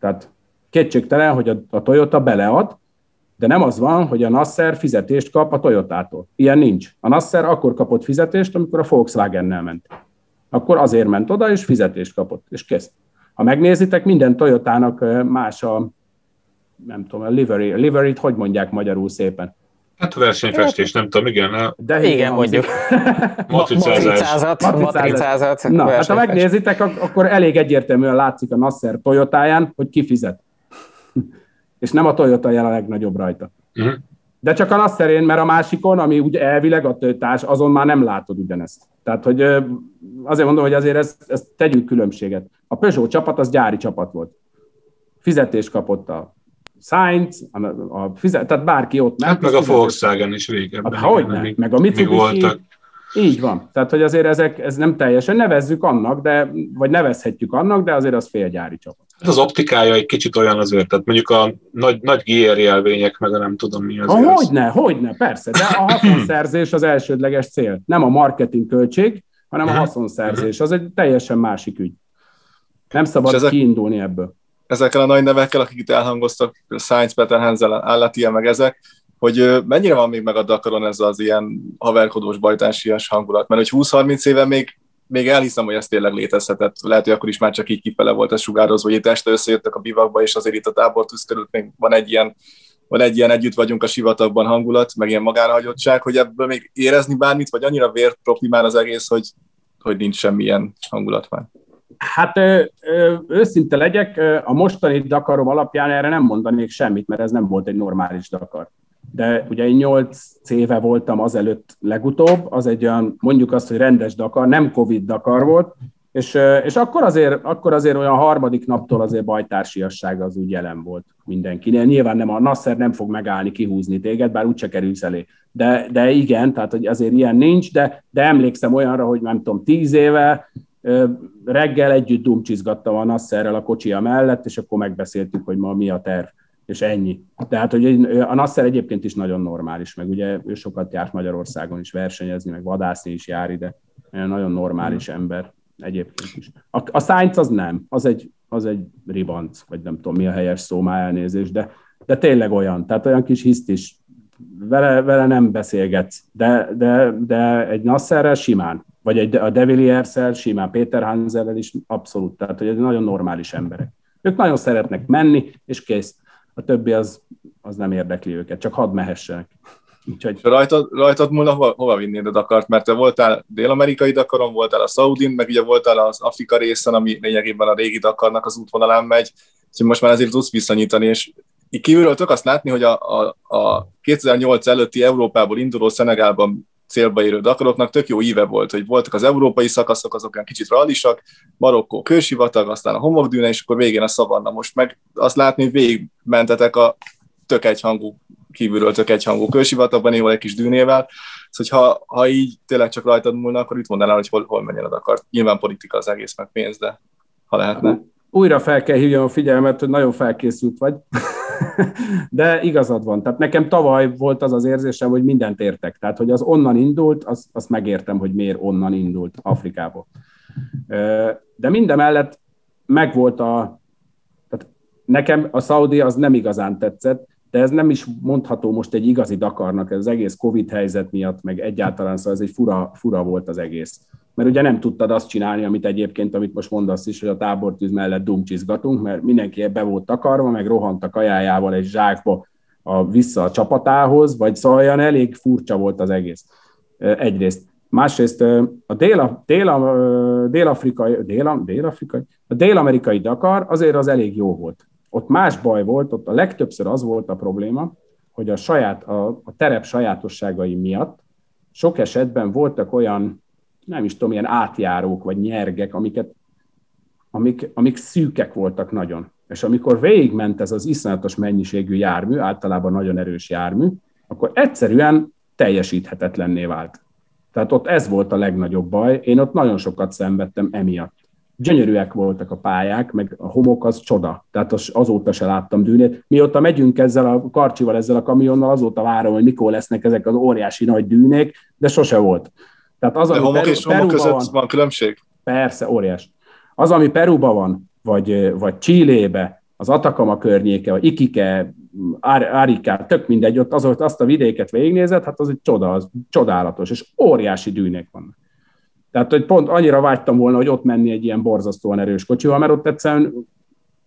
Tehát kétségtelen, hogy a, a Toyota belead, de nem az van, hogy a Nasser fizetést kap a Toyotától. Ilyen nincs. A Nasser akkor kapott fizetést, amikor a Volkswagen-nel ment. Akkor azért ment oda, és fizetést kapott, és kész. Ha megnézitek, minden Toyotának más a, nem tudom, a livery. A livery hogy mondják magyarul szépen? Hát a versenyfestés, nem tudom, igen. De igen, mondjuk. (laughs) Matricázat. Matricázat. Na, hát ha megnézitek, akkor elég egyértelműen látszik a Nasser Toyotáján, hogy ki fizet. (laughs) És nem a Toyota jel a legnagyobb rajta. Uh-huh. De csak a Nasserén, mert a másikon, ami úgy elvileg a tőtárs, azon már nem látod ugyanezt. Tehát, hogy azért mondom, hogy azért ezt, ezt tegyük különbséget. A Peugeot csapat az gyári csapat volt. Fizetést kapott a Sainz, a, a fizet, tehát bárki ott. Hát meg a Volkswagen is régebben. Hát, hogy ne, meg a Mitsubishi. Voltak. Így van. Tehát, hogy azért ezek, ez nem teljesen, nevezzük annak, de, vagy nevezhetjük annak, de azért az félgyári csapat. Hát az optikája egy kicsit olyan azért, tehát mondjuk a nagy, nagy GR jelvények, meg a nem tudom mi az. Hogyne, hogyne, persze, de a haszonszerzés az elsődleges cél. Nem a marketing költség, hanem a haszonszerzés. Az egy teljesen másik ügy. Nem szabad ezek, kiindulni ebből. Ezekkel a nagy nevekkel, akik itt elhangoztak, Science, Peter Hansel, Allatia, meg ezek, hogy mennyire van még meg a Dakaron ez az ilyen haverkodós, bajtársias hangulat? Mert hogy 20-30 éve még, még elhiszem, hogy ez tényleg létezhetett. Lehet, hogy akkor is már csak így kifele volt ez sugározva, hogy itt este összejöttek a bivakba, és azért itt a tábortűz körül még van egy ilyen van egy ilyen együtt vagyunk a sivatagban hangulat, meg ilyen magánhagyottság, hogy ebből még érezni bármit, vagy annyira vért profi már az egész, hogy, hogy nincs semmilyen hangulat már. Hát őszinte legyek, a mostani Dakarom alapján erre nem mondanék semmit, mert ez nem volt egy normális Dakar de ugye én nyolc éve voltam azelőtt legutóbb, az egy olyan, mondjuk azt, hogy rendes Dakar, nem Covid Dakar volt, és, és akkor, azért, akkor azért olyan harmadik naptól azért bajtársiasság az úgy jelen volt mindenkinél. Nyilván nem a Nasser nem fog megállni, kihúzni téged, bár úgyse kerülsz elé. De, de igen, tehát hogy azért ilyen nincs, de, de emlékszem olyanra, hogy nem tudom, tíz éve reggel együtt dumcsizgattam a Nasserrel a kocsia mellett, és akkor megbeszéltük, hogy ma mi a terv és ennyi. Tehát, hogy a Nasser egyébként is nagyon normális, meg ugye ő sokat járt Magyarországon is versenyezni, meg vadászni is jár ide. Nagyon normális mm. ember egyébként is. A, a Sainz az nem, az egy, az egy ribanc, vagy nem tudom mi a helyes szó, már elnézés, de, de tényleg olyan, tehát olyan kis hiszt is, vele, vele nem beszélgetsz, de, de, de egy Nasserrel simán, vagy egy, a De Villiers-szel simán, Péter Hanselrel is abszolút, tehát hogy nagyon normális emberek. Ők nagyon szeretnek menni, és kész a többi az, az nem érdekli őket, csak hadd mehessenek. (laughs) Úgyhogy... Rajtad, rajtad múlna hova, hova vinnéd a Dakart? Mert te voltál dél-amerikai Dakaron, voltál a Saudin, meg ugye voltál az Afrika részen, ami lényegében a régi Dakarnak az útvonalán megy, úgyhogy most már ezért tudsz visszanyítani, és így kívülről tök azt látni, hogy a, a, a 2008 előtti Európából induló Szenegálban célba érő Dakaroknak tök jó íve volt, hogy voltak az európai szakaszok, azok olyan kicsit rallisak, Marokkó kősivatag, aztán a homokdűne, és akkor végén a szavanna. Most meg azt látni, hogy végigmentetek a tök egyhangú, kívülről tök egyhangú kősivatagban, néhol egy kis dűnével, Szóval, ha, ha így tényleg csak rajtad múlna, akkor itt mondanál, hogy hol, hol menjen a Dakar. Nyilván politika az egész, meg pénz, de ha lehetne. Újra fel kell hívjam a figyelmet, hogy nagyon felkészült vagy. (laughs) (laughs) De igazad van. Tehát nekem tavaly volt az az érzésem, hogy mindent értek. Tehát, hogy az onnan indult, azt, azt megértem, hogy miért onnan indult Afrikából. De mindemellett megvolt a... Tehát nekem a Saudi az nem igazán tetszett, de ez nem is mondható most egy igazi Dakarnak, ez az egész Covid helyzet miatt, meg egyáltalán szóval ez egy fura, fura volt az egész mert ugye nem tudtad azt csinálni, amit egyébként, amit most mondasz is, hogy a tábortűz mellett dumcsizgatunk, mert mindenki be volt takarva, meg rohant a kajájával egy zsákba a, vissza a csapatához, vagy szóval olyan elég furcsa volt az egész. Egyrészt. Másrészt a dél, dél, dél-afrikai, dél, dél-afrikai, a dél-amerikai Dakar azért az elég jó volt. Ott más baj volt, ott a legtöbbször az volt a probléma, hogy a, saját, a, a terep sajátosságai miatt sok esetben voltak olyan nem is tudom, ilyen átjárók vagy nyergek, amiket, amik, amik szűkek voltak nagyon. És amikor végigment ez az iszonyatos mennyiségű jármű, általában nagyon erős jármű, akkor egyszerűen teljesíthetetlenné vált. Tehát ott ez volt a legnagyobb baj. Én ott nagyon sokat szenvedtem emiatt. Gyönyörűek voltak a pályák, meg a homok az csoda. Tehát az, azóta se láttam dűnét. Mióta megyünk ezzel a karcsival, ezzel a kamionnal, azóta várom, hogy mikor lesznek ezek az óriási nagy dűnék, de sose volt. Tehát az, De ami homok Peru, és homok között van, van különbség? Persze, óriás. Az, ami Peruban van, vagy, vagy Csillébe, az Atakama környéke, vagy Ikike, Ariká, tök mindegy, ott az, azt a vidéket végignézett, hát az egy csoda, az csodálatos, és óriási dűnek vannak. Tehát, hogy pont annyira vágytam volna, hogy ott menni egy ilyen borzasztóan erős kocsival, mert ott egyszerűen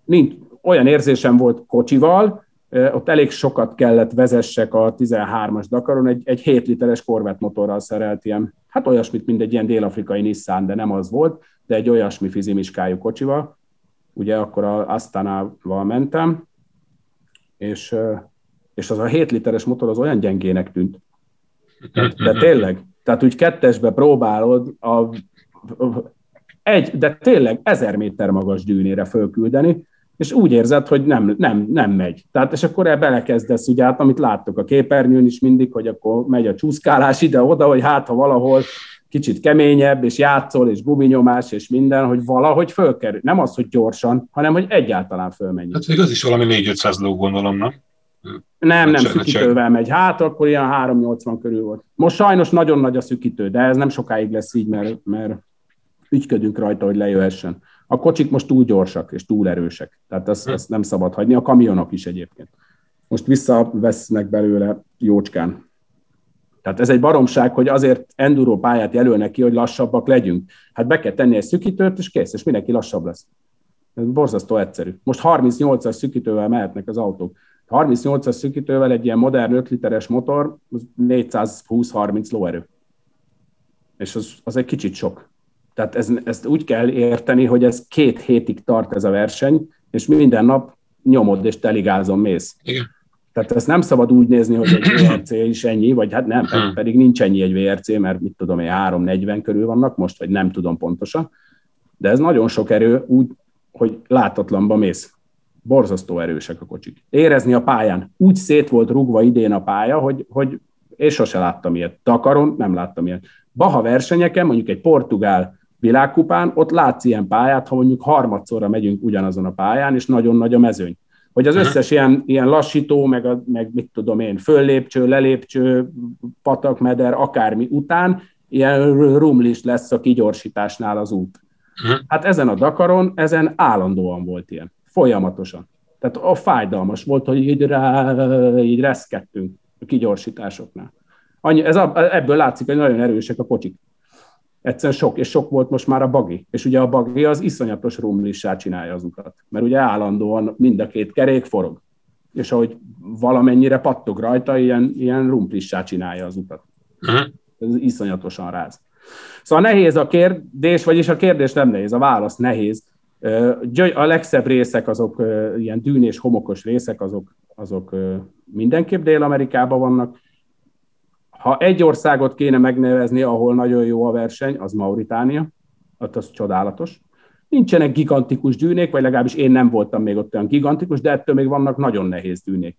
nincs, olyan érzésem volt kocsival, ott elég sokat kellett vezessek a 13-as Dakaron, egy, egy 7 literes Corvette motorral szerelt ilyen, hát olyasmit, mint egy ilyen dél-afrikai Nissan, de nem az volt, de egy olyasmi fizimiskájú kocsival. Ugye akkor a Astana-val mentem, és, és az a 7 literes motor az olyan gyengének tűnt. De tényleg, tehát úgy kettesbe próbálod a, egy, de tényleg ezer méter magas dűnére fölküldeni, és úgy érzed, hogy nem, nem, nem megy. Tehát, és akkor ebbe belekezdesz, ugye, hát, amit láttok a képernyőn is mindig, hogy akkor megy a csúszkálás ide-oda, hogy hát, ha valahol kicsit keményebb, és játszol, és guminyomás, és minden, hogy valahogy fölkerül. Nem az, hogy gyorsan, hanem hogy egyáltalán fölmenjen. Hát igaz is valami 4-500 ló, gondolom, nem? Nem, nem, szükítővel megy. Hát akkor ilyen 380 körül volt. Most sajnos nagyon nagy a szükítő, de ez nem sokáig lesz így, mert, mert ügyködünk rajta, hogy lejöhessen. A kocsik most túl gyorsak és túl erősek, tehát ezt, ezt nem szabad hagyni, a kamionok is egyébként. Most visszavesznek belőle jócskán. Tehát ez egy baromság, hogy azért enduro pályát jelölnek ki, hogy lassabbak legyünk. Hát be kell tenni egy szükítőt, és kész, és mindenki lassabb lesz. Ez borzasztó egyszerű. Most 38-as szükítővel mehetnek az autók. 38-as szükítővel egy ilyen modern 5 literes motor, 420-30 lóerő. És az, az egy kicsit sok. Tehát ez, ezt úgy kell érteni, hogy ez két hétig tart ez a verseny, és minden nap nyomod és teligázon mész. Igen. Tehát ezt nem szabad úgy nézni, hogy egy VRC is ennyi, vagy hát nem, hmm. pedig nincs ennyi egy VRC, mert mit tudom én, 3-40 körül vannak most, vagy nem tudom pontosan, de ez nagyon sok erő úgy, hogy látatlanba mész. Borzasztó erősek a kocsik. Érezni a pályán. Úgy szét volt rugva idén a pálya, hogy, hogy én sose láttam ilyet. Takaron nem láttam ilyet. Baha versenyeken, mondjuk egy portugál világkupán, ott látsz ilyen pályát, ha mondjuk harmadszorra megyünk ugyanazon a pályán, és nagyon nagy a mezőny. Hogy az összes ilyen, ilyen lassító, meg, a, meg mit tudom én, föllépcső, lelépcső, patakmeder, akármi után, ilyen rumlis lesz a kigyorsításnál az út. Hát ezen a Dakaron, ezen állandóan volt ilyen, folyamatosan. Tehát a fájdalmas volt, hogy így, rá, így reszkedtünk a kigyorsításoknál. Annyi, ez a, ebből látszik, hogy nagyon erősek a kocsik egyszerűen sok, és sok volt most már a bagi. És ugye a bagi az iszonyatos rumlissá csinálja az utat, mert ugye állandóan mind a két kerék forog. és ahogy valamennyire pattog rajta, ilyen, ilyen rumplissá csinálja az utat. Uh-huh. Ez iszonyatosan ráz. Szóval nehéz a kérdés, vagyis a kérdés nem nehéz, a válasz nehéz. A legszebb részek, azok ilyen dűn és homokos részek, azok, azok mindenképp Dél-Amerikában vannak. Ha egy országot kéne megnevezni, ahol nagyon jó a verseny, az Mauritánia, ott az csodálatos. Nincsenek gigantikus dűnék, vagy legalábbis én nem voltam még ott olyan gigantikus, de ettől még vannak nagyon nehéz dűnék.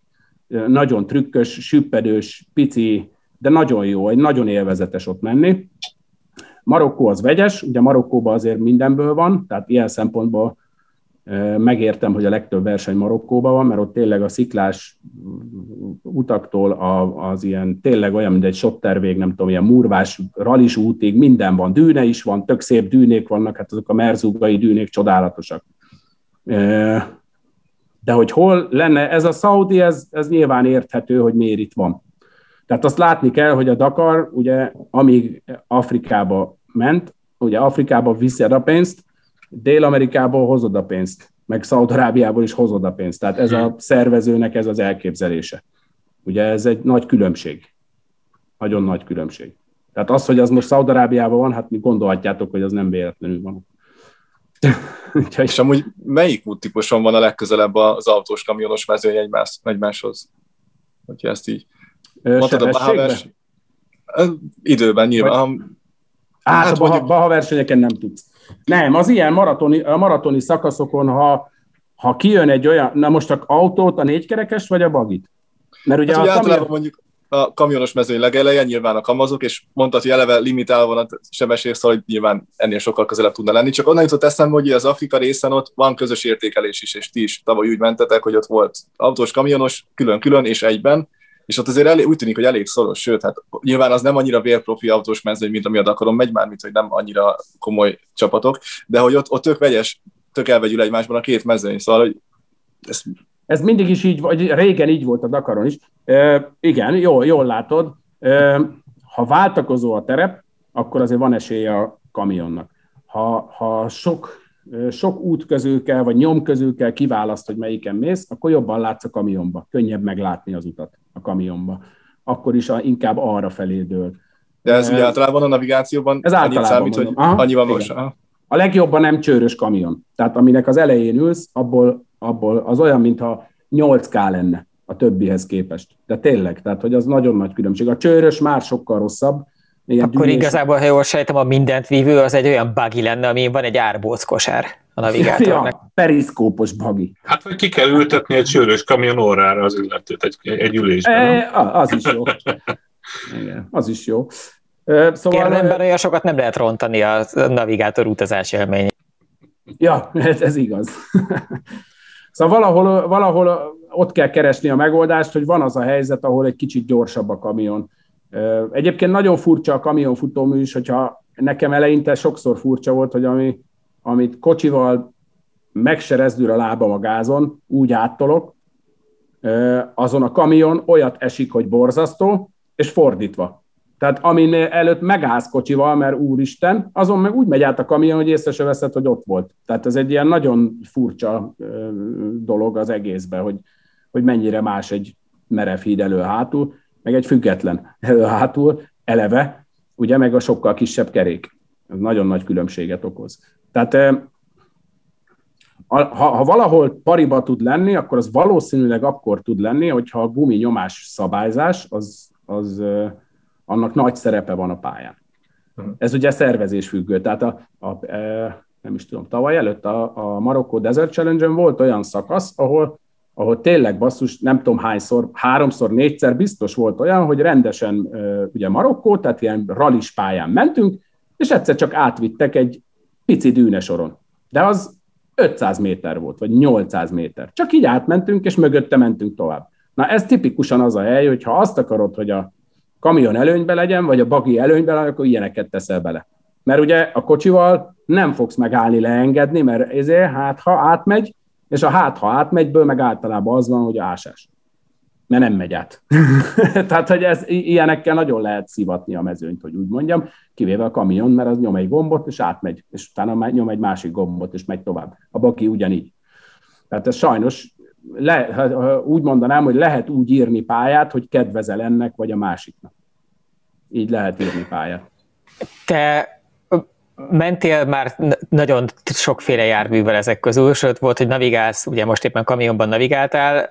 Nagyon trükkös, süppedős, pici, de nagyon jó, egy nagyon élvezetes ott menni. Marokkó az vegyes, ugye Marokkóban azért mindenből van, tehát ilyen szempontból megértem, hogy a legtöbb verseny Marokkóban van, mert ott tényleg a sziklás utaktól az ilyen tényleg olyan, mint egy sottervég, nem tudom, ilyen murvás, ralis útig, minden van, dűne is van, tök szép dűnék vannak, hát azok a merzugai dűnék csodálatosak. De hogy hol lenne ez a Saudi, ez, ez nyilván érthető, hogy miért itt van. Tehát azt látni kell, hogy a Dakar, ugye, amíg Afrikába ment, ugye Afrikába viszed a pénzt, Dél-Amerikából hozod a pénzt, meg Szaudarábiából is hozod a pénzt. Tehát ez a szervezőnek ez az elképzelése. Ugye ez egy nagy különbség. Nagyon nagy különbség. Tehát az, hogy az most Szaudarábiában van, hát mi gondolhatjátok, hogy az nem véletlenül van. (laughs) És amúgy melyik úttípuson van a legközelebb az autós kamionos mezőny egymás, egymáshoz? Hogyha ezt így Mondtad a Baha vers... Időben nyilván. Hát, hát a Baha, Baha versenyeken nem tudsz. Nem, az ilyen maratoni, a maratoni szakaszokon, ha, ha kijön egy olyan, na most a autót, a négykerekes vagy a bagit? Mert ugye, hát, ugye kamion... általában mondjuk a kamionos mezőny legeleje, nyilván a kamazok, és mondtad, hogy eleve limitálva van a sebesség, szóval hogy nyilván ennél sokkal közelebb tudna lenni. Csak onnan jutott eszembe, hogy az Afrika részen ott van közös értékelés is, és ti is tavaly úgy mentetek, hogy ott volt autós, kamionos, külön-külön és egyben, és ott azért elég, úgy tűnik, hogy elég szoros, sőt, hát nyilván az nem annyira vérprofi autós mezőny, mint ami a Dakaron már, mint hogy nem annyira komoly csapatok, de hogy ott, ott tök vegyes, tök elvegyül egymásban a két mezőny, szóval hogy ez... ez mindig is így, vagy régen így volt a Dakaron is. E, igen, jól, jól látod. E, ha váltakozó a terep, akkor azért van esélye a kamionnak. Ha, ha sok sok út közül kell, vagy nyom közül kell kiválaszt, hogy melyiken mész, akkor jobban látsz a kamionba. Könnyebb meglátni az utat a kamionba. Akkor is a, inkább arra felé dől. De ez, ez ugye általában a navigációban ez általában számít, mondom. hogy Aha, annyi van most. A legjobban nem csőrös kamion. Tehát aminek az elején ülsz, abból, abból az olyan, mintha 8K lenne a többihez képest. De tényleg, tehát hogy az nagyon nagy különbség. A csőrös már sokkal rosszabb, Ilyen Akkor dűnés... igazából, ha jól sejtem, a mindent vívő az egy olyan buggy lenne, ami van egy árbóc kosár a navigátornak. (laughs) Ja, periszkópos buggy. Hát, hogy ki kell ültetni egy sűrűs kamion órára az illetőt egy, egy ülésben. E, az is jó. Igen, az is jó. Szóval, Érdemben olyan sokat nem lehet rontani a navigátor utazás élmény. Ja, ez, ez igaz. (laughs) szóval valahol, valahol ott kell keresni a megoldást, hogy van az a helyzet, ahol egy kicsit gyorsabb a kamion Egyébként nagyon furcsa a kamionfutómű is, hogyha nekem eleinte sokszor furcsa volt, hogy ami, amit kocsival meg se a lábam a gázon, úgy áttolok, azon a kamion olyat esik, hogy borzasztó, és fordítva. Tehát amin előtt megállsz kocsival, mert úristen, azon meg úgy megy át a kamion, hogy észre se veszed, hogy ott volt. Tehát ez egy ilyen nagyon furcsa dolog az egészben, hogy, hogy mennyire más egy merev híd elő-hátul meg egy független (laughs) hátul, eleve, ugye, meg a sokkal kisebb kerék. Ez nagyon nagy különbséget okoz. Tehát ha, ha valahol pariba tud lenni, akkor az valószínűleg akkor tud lenni, hogyha a gumi nyomás szabályzás, az, az annak nagy szerepe van a pályán. Ez ugye szervezés függő. Tehát a, a, a nem is tudom, tavaly előtt a, a Marokko Desert Challenge-en volt olyan szakasz, ahol ahol tényleg basszus, nem tudom hányszor, háromszor, négyszer biztos volt olyan, hogy rendesen ugye Marokkó, tehát ilyen ralis pályán mentünk, és egyszer csak átvittek egy pici dűnesoron. De az 500 méter volt, vagy 800 méter. Csak így átmentünk, és mögötte mentünk tovább. Na ez tipikusan az a hely, hogy ha azt akarod, hogy a kamion előnybe legyen, vagy a bagi előnybe legyen, akkor ilyeneket teszel bele. Mert ugye a kocsival nem fogsz megállni, leengedni, mert ezért hát ha átmegy, és a hát, ha átmegyből, meg általában az van, hogy ásás. Mert nem megy át. (laughs) Tehát, hogy ez, ilyenekkel nagyon lehet szivatni a mezőnyt, hogy úgy mondjam, kivéve a kamion, mert az nyom egy gombot, és átmegy, és utána nyom egy másik gombot, és megy tovább. A baki ugyanígy. Tehát ez sajnos le, úgy mondanám, hogy lehet úgy írni pályát, hogy kedvezel ennek vagy a másiknak. Így lehet írni pályát. Te mentél már nagyon sokféle járművel ezek közül, sőt volt, hogy navigálsz, ugye most éppen kamionban navigáltál,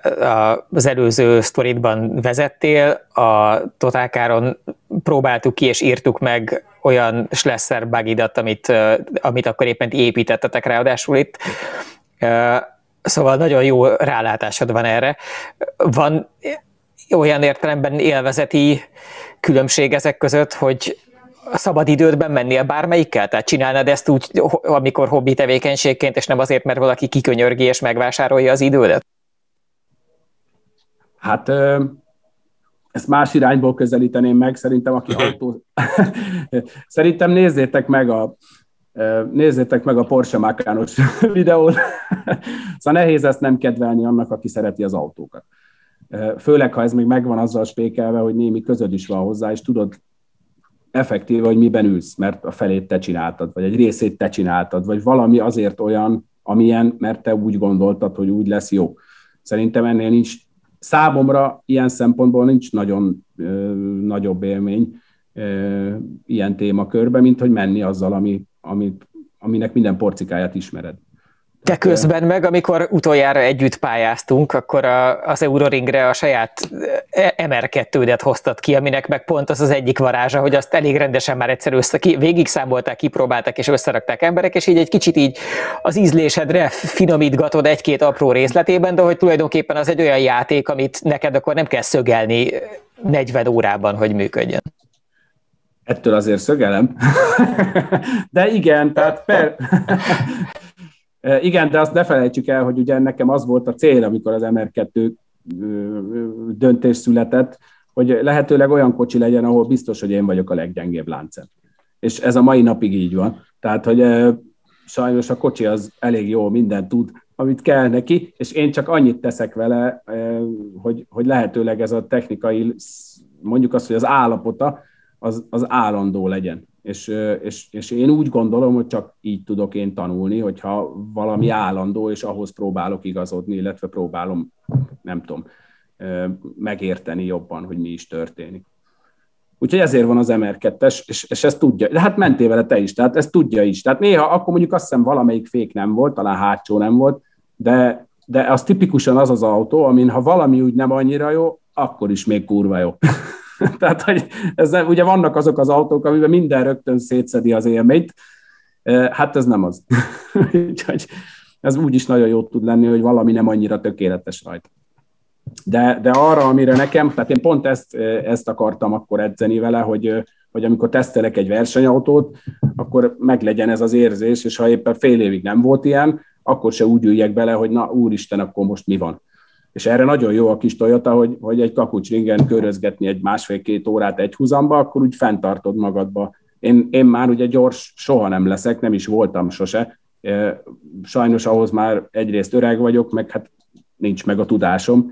az előző sztoridban vezettél, a Totálkáron próbáltuk ki és írtuk meg olyan Schlesser bugidat, amit, amit akkor éppen építettetek ráadásul itt. Szóval nagyon jó rálátásod van erre. Van olyan értelemben élvezeti különbség ezek között, hogy a szabad idődben mennél bármelyikkel? Tehát csinálnád ezt úgy, amikor hobbi tevékenységként, és nem azért, mert valaki kikönyörgi és megvásárolja az idődet? Hát ezt más irányból közelíteném meg, szerintem aki (laughs) autó... (laughs) szerintem nézzétek meg a nézzétek meg a Porsche Makános (laughs) videót. szóval nehéz ezt nem kedvelni annak, aki szereti az autókat. Főleg, ha ez még megvan azzal spékelve, hogy némi közöd is van hozzá, és tudod effektíve, hogy miben ülsz, mert a felét te csináltad, vagy egy részét te csináltad, vagy valami azért olyan, amilyen, mert te úgy gondoltad, hogy úgy lesz jó. Szerintem ennél nincs, számomra ilyen szempontból nincs nagyon ö, nagyobb élmény ö, ilyen témakörbe, mint hogy menni azzal, ami, amit, aminek minden porcikáját ismered. De közben meg, amikor utoljára együtt pályáztunk, akkor a, az Euroringre a saját e, MR2-det hoztad ki, aminek meg pont az az egyik varázsa, hogy azt elég rendesen már egyszer össze, ki, végig számolták, kipróbálták és összerakták emberek, és így egy kicsit így az ízlésedre finomítgatod egy-két apró részletében, de hogy tulajdonképpen az egy olyan játék, amit neked akkor nem kell szögelni 40 órában, hogy működjön. Ettől azért szögelem. (laughs) De igen, tehát per... (laughs) Igen, de azt ne felejtsük el, hogy ugye nekem az volt a cél, amikor az MR2 döntés született, hogy lehetőleg olyan kocsi legyen, ahol biztos, hogy én vagyok a leggyengébb láncem. És ez a mai napig így van. Tehát, hogy sajnos a kocsi az elég jó, mindent tud, amit kell neki, és én csak annyit teszek vele, hogy, hogy lehetőleg ez a technikai, mondjuk azt, hogy az állapota, az, az állandó legyen. És, és, és én úgy gondolom, hogy csak így tudok én tanulni, hogyha valami állandó, és ahhoz próbálok igazodni, illetve próbálom, nem tudom, megérteni jobban, hogy mi is történik. Úgyhogy ezért van az MR2-es, és, és ezt tudja. De hát mentél vele te is, tehát ezt tudja is. Tehát néha akkor mondjuk azt hiszem valamelyik fék nem volt, talán hátsó nem volt, de, de az tipikusan az az autó, amin ha valami úgy nem annyira jó, akkor is még kurva jó. (laughs) Tehát, hogy ez ugye vannak azok az autók, amiben minden rögtön szétszedi az élményt, hát ez nem az. (laughs) Úgyhogy ez úgy is nagyon jó tud lenni, hogy valami nem annyira tökéletes rajta. De, de arra, amire nekem, tehát én pont ezt, ezt akartam akkor edzeni vele, hogy, hogy amikor tesztelek egy versenyautót, akkor meglegyen ez az érzés, és ha éppen fél évig nem volt ilyen, akkor se úgy üljek bele, hogy na úristen, akkor most mi van. És erre nagyon jó a kis Toyota, hogy, hogy egy kakucsringen körözgetni egy másfél-két órát egy húzamba, akkor úgy fenntartod magadba. Én, én már ugye gyors soha nem leszek, nem is voltam sose. Sajnos ahhoz már egyrészt öreg vagyok, meg hát nincs meg a tudásom.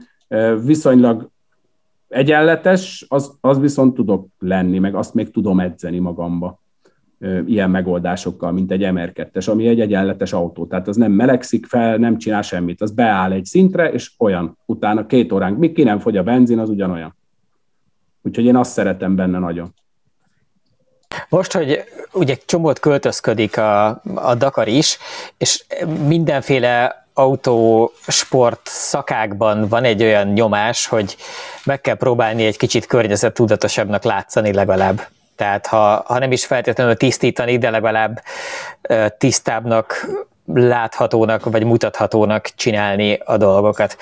Viszonylag egyenletes, az, az viszont tudok lenni, meg azt még tudom edzeni magamba ilyen megoldásokkal, mint egy MR2-es, ami egy egyenletes autó. Tehát az nem melegszik fel, nem csinál semmit, az beáll egy szintre, és olyan. Utána két óránk, míg ki nem fogy a benzin, az ugyanolyan. Úgyhogy én azt szeretem benne nagyon. Most, hogy ugye csomót költözködik a, a Dakar is, és mindenféle autósport szakákban van egy olyan nyomás, hogy meg kell próbálni egy kicsit környezettudatosabbnak látszani legalább. Tehát ha, ha nem is feltétlenül tisztítani, de legalább tisztábbnak, láthatónak vagy mutathatónak csinálni a dolgokat.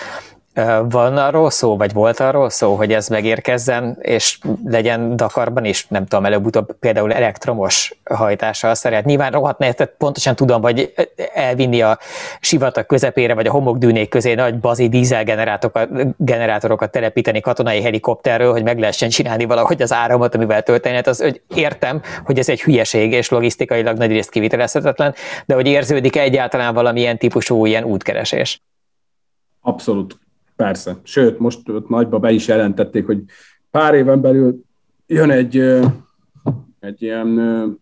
Van arról szó, vagy volt arról szó, hogy ez megérkezzen, és legyen Dakarban is, nem tudom, előbb-utóbb például elektromos hajtással szeret. Nyilván rohadt tehát pontosan tudom, hogy elvinni a sivatag közepére, vagy a homokdűnék közé nagy bazi dízelgenerátorokat generátorokat telepíteni katonai helikopterről, hogy meg lehessen csinálni valahogy az áramot, amivel tölteni. Hát az, hogy értem, hogy ez egy hülyeség, és logisztikailag nagy részt kivitelezhetetlen, de hogy érződik egyáltalán valamilyen típusú ilyen útkeresés? Abszolút Persze. Sőt, most ott nagyba be is jelentették, hogy pár éven belül jön egy, egy ilyen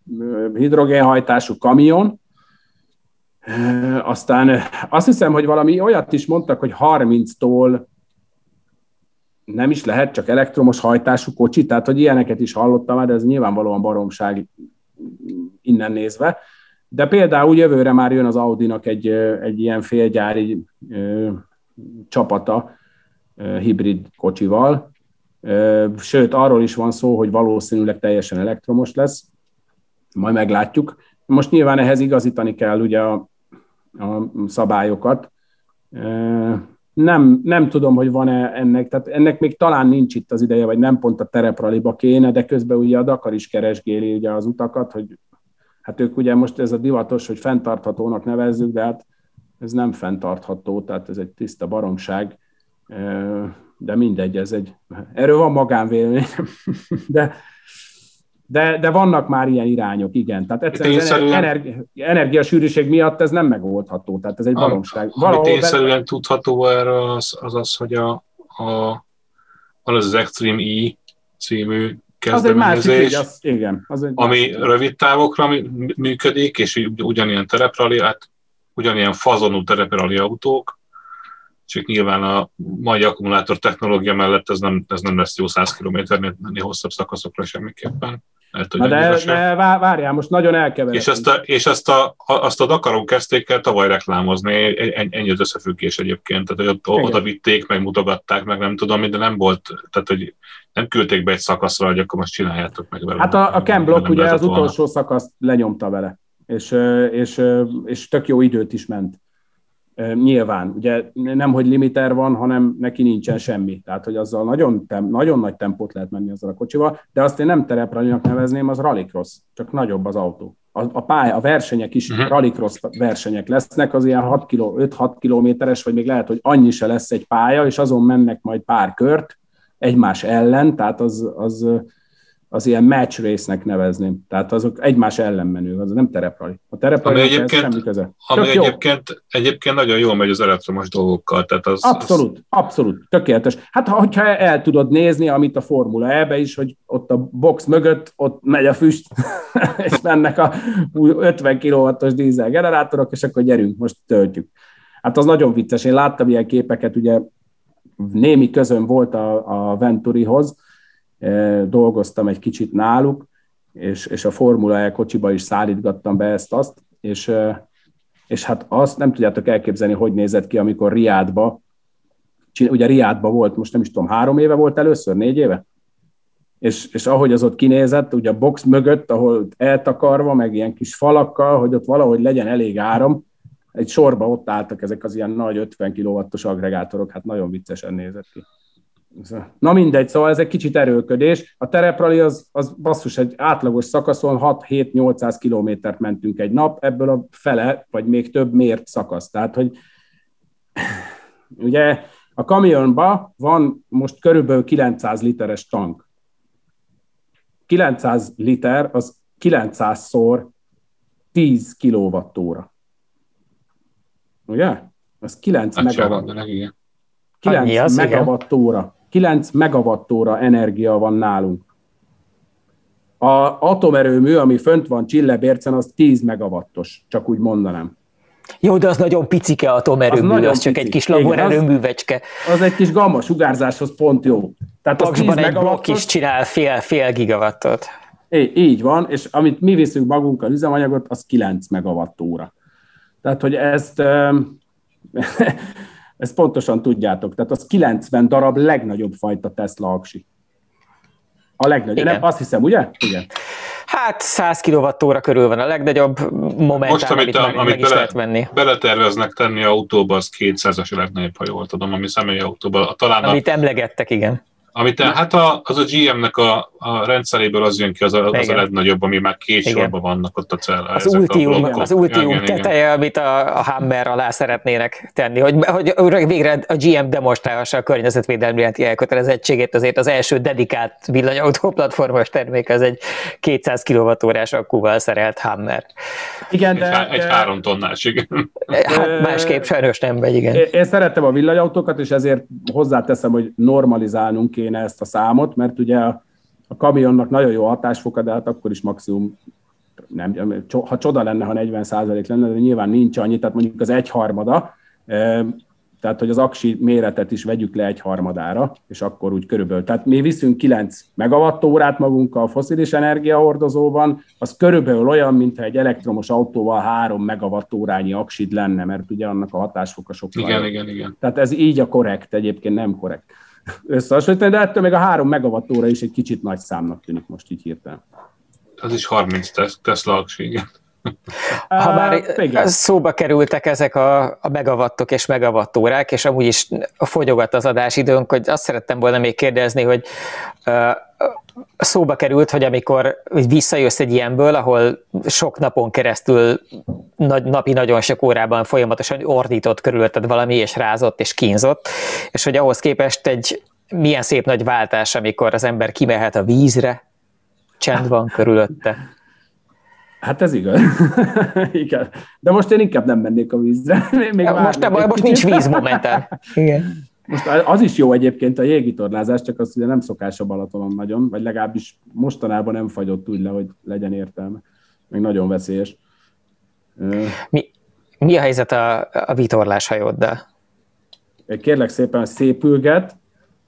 hidrogénhajtású kamion, Aztán azt hiszem, hogy valami olyat is mondtak, hogy 30-tól nem is lehet csak elektromos hajtású kocsi, tehát hogy ilyeneket is hallottam, de ez nyilvánvalóan baromság innen nézve. De például jövőre már jön az Audinak egy, egy ilyen félgyári csapata hibrid kocsival, sőt, arról is van szó, hogy valószínűleg teljesen elektromos lesz, majd meglátjuk. Most nyilván ehhez igazítani kell ugye a, a szabályokat, nem, nem tudom, hogy van-e ennek, tehát ennek még talán nincs itt az ideje, vagy nem pont a terepraliba kéne, de közben ugye a Dakar is keresgéli ugye az utakat, hogy hát ők ugye most ez a divatos, hogy fenntarthatónak nevezzük, de hát ez nem fenntartható, tehát ez egy tiszta baromság, de mindegy, ez egy, erről van magánvélemény, (laughs) de, de, de vannak már ilyen irányok, igen. Tehát egyszerűen az energi, energiasűrűség miatt ez nem megoldható, tehát ez egy valóság. Valahol amit tényszerűen be... tudható erről az, az az, hogy a, a, van az az Extreme E című kezdeményezés, az egy másik, az, igen, az egy ami másik. rövid távokra működik, és ugyanilyen tereprali, hát ugyanilyen fazonú tereprali autók, csak nyilván a mai akkumulátor technológia mellett ez nem, ez nem lesz jó 100 km-nél hosszabb szakaszokra semmiképpen. Na de, de várjál, most nagyon elkeveredünk. És, ezt a, és azt a, azt a Dakaron kezdték el tavaly reklámozni, ennyi az összefüggés egyébként, tehát hogy ott, oda vitték, meg mutogatták, meg nem tudom, de nem volt, tehát hogy nem küldték be egy szakaszra, hogy akkor most csináljátok meg vele. Hát a, a Ken Block ugye az volna. utolsó szakaszt lenyomta vele, és, és, és tök jó időt is ment. Nyilván, ugye nem, hogy limiter van, hanem neki nincsen semmi. Tehát, hogy azzal nagyon, nagyon nagy tempót lehet menni azzal a kocsival, de azt én nem terepralinak nevezném, az rallycross, csak nagyobb az autó. A, a pálya, a versenyek is uh-huh. rallycross versenyek lesznek, az ilyen 6 kilo, 5-6 kilométeres, vagy még lehet, hogy annyi se lesz egy pálya, és azon mennek majd pár kört egymás ellen, tehát az, az az ilyen match race-nek nevezném. Tehát azok egymás ellen menő, az nem tereprali. A tereprali ami egyébként, semmi köze. Ami egyébként, egyébként nagyon jól megy az elektromos dolgokkal. Tehát az, abszolút, az... abszolút, tökéletes. Hát ha, hogyha el tudod nézni, amit a Formula E-be is, hogy ott a box mögött ott megy a füst, (laughs) és mennek a 50 kW-os dízel generátorok, és akkor gyerünk, most töltjük. Hát az nagyon vicces. Én láttam ilyen képeket, ugye némi közön volt a, a Venturihoz, dolgoztam egy kicsit náluk, és, és a Formula E kocsiba is szállítgattam be ezt-azt, és, és hát azt nem tudjátok elképzelni, hogy nézett ki, amikor Riádba, ugye Riádba volt, most nem is tudom, három éve volt először, négy éve? És, és ahogy az ott kinézett, ugye a box mögött, ahol eltakarva, meg ilyen kis falakkal, hogy ott valahogy legyen elég áram, egy sorba ott álltak ezek az ilyen nagy 50 kW-os agregátorok, hát nagyon viccesen nézett ki. Na mindegy, szóval ez egy kicsit erőködés. A tereprali az, az basszus, egy átlagos szakaszon 6-7-800 kilométert mentünk egy nap, ebből a fele, vagy még több mért szakasz. Tehát, hogy ugye a kamionba van most körülbelül 900 literes tank. 900 liter az 900-szor 10 kilowattóra. Ugye? Az 9 megawatt. 9 megawattóra. 9 megawattóra energia van nálunk. A atomerőmű, ami fönt van Csillebércen, az 10 megawattos, csak úgy mondanám. Jó, de az nagyon picike atomerőmű, az, az csak pici. egy kis laborerőművecske. Az, az egy kis gamma sugárzáshoz pont jó. Tehát Paksban egy blokk is csinál fél, fél gigawattot. Így, így van, és amit mi viszünk magunkkal üzemanyagot, az 9 megawattóra. Tehát, hogy ezt Ezt pontosan tudjátok. Tehát az 90 darab legnagyobb fajta Tesla aksi. A legnagyobb. Nem, azt hiszem, ugye? Igen. Hát 100 kWh körül van a legnagyobb momentán, Most, amit, amit, meg, amit meg bele, lehet venni. beleterveznek tenni autóba, az 200-as a legnagyobb, ha jól tudom, ami személyi autóba. Talán amit a, emlegettek, igen. Amit, hát a, az a GM-nek a, a rendszeréből az jön ki, az a, az a legnagyobb, ami már két igen. sorban vannak ott a cellák. Az Ultium, az Ultium igen, teteje, igen. amit a, a Hammer alá szeretnének tenni, hogy, hogy végre a GM demonstrálhassa a környezetvédelmi elkötelezettségét, azért az első dedikált villanyautó platformos termék az egy 200 kWh-s akkúval szerelt Hammer. Igen, de, egy, egy három tonnás, igen. Hát másképp sajnos nem megy, igen. Én, én szeretem a villanyautókat, és ezért hozzáteszem, hogy normalizálnunk kéne ezt a számot, mert ugye a, a kamionnak nagyon jó hatásfoka, de hát akkor is maximum nem, ha csoda lenne, ha 40 lenne, de nyilván nincs annyi, tehát mondjuk az egyharmada, tehát hogy az aksi méretet is vegyük le egy harmadára, és akkor úgy körülbelül. Tehát mi viszünk 9 megawattórát magunkkal a foszilis energiahordozóban, az körülbelül olyan, mintha egy elektromos autóval 3 megawattórányi aksid lenne, mert ugye annak a hatásfoka sokkal. Igen, igen, igen. Tehát ez így a korrekt, egyébként nem korrekt összehasonlítani, de ettől még a 3 megawattóra is egy kicsit nagy számnak tűnik most így hirtelen. Az is 30 Tesla aksi, igen. Ha már uh, szóba kerültek ezek a, a megawattok és megawattórák, és amúgy is fogyogat az adásidőnk, hogy azt szerettem volna még kérdezni, hogy uh, szóba került, hogy amikor visszajössz egy ilyenből, ahol sok napon keresztül nagy, napi nagyon sok órában folyamatosan ordított körülötted valami, és rázott, és kínzott, és hogy ahhoz képest egy milyen szép nagy váltás, amikor az ember kimehet a vízre, csend van körülötte. Hát ez igaz. (laughs) Igen. De most én inkább nem mennék a vízre. Még most, nem, most nincs víz momentán. Igen. Most az is jó egyébként a jégitorlázás, csak az ugye nem szokás a Balatonon nagyon, vagy legalábbis mostanában nem fagyott úgy le, hogy legyen értelme. Még nagyon veszélyes. Mi, mi a helyzet a, a vitorlás hajóddal? Kérlek szépen szépülget,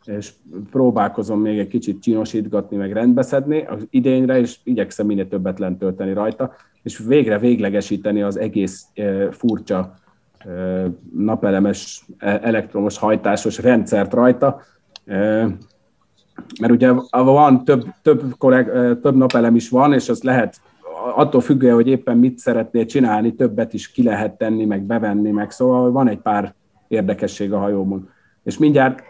és próbálkozom még egy kicsit csinosítgatni, meg rendbeszedni az idényre, és igyekszem minél többet lent tölteni rajta, és végre véglegesíteni az egész furcsa napelemes, e, elektromos hajtásos rendszert rajta, mert ugye van több, több, kolleg, több napelem is van, és az lehet attól függően, hogy éppen mit szeretnél csinálni, többet is ki lehet tenni, meg bevenni, meg szóval van egy pár érdekesség a hajómon. És mindjárt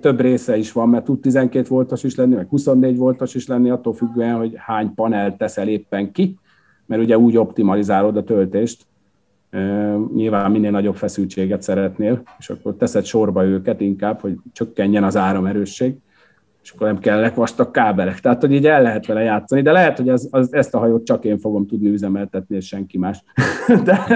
több része is van, mert tud 12 voltos is lenni, meg 24 voltos is lenni, attól függően, hogy hány panel teszel éppen ki, mert ugye úgy optimalizálod a töltést, nyilván minél nagyobb feszültséget szeretnél, és akkor teszed sorba őket inkább, hogy csökkenjen az áramerősség, és akkor nem kellek vastag kábelek. Tehát, hogy így el lehet vele játszani, de lehet, hogy az, az, ezt a hajót csak én fogom tudni üzemeltetni, és senki más. (laughs) De...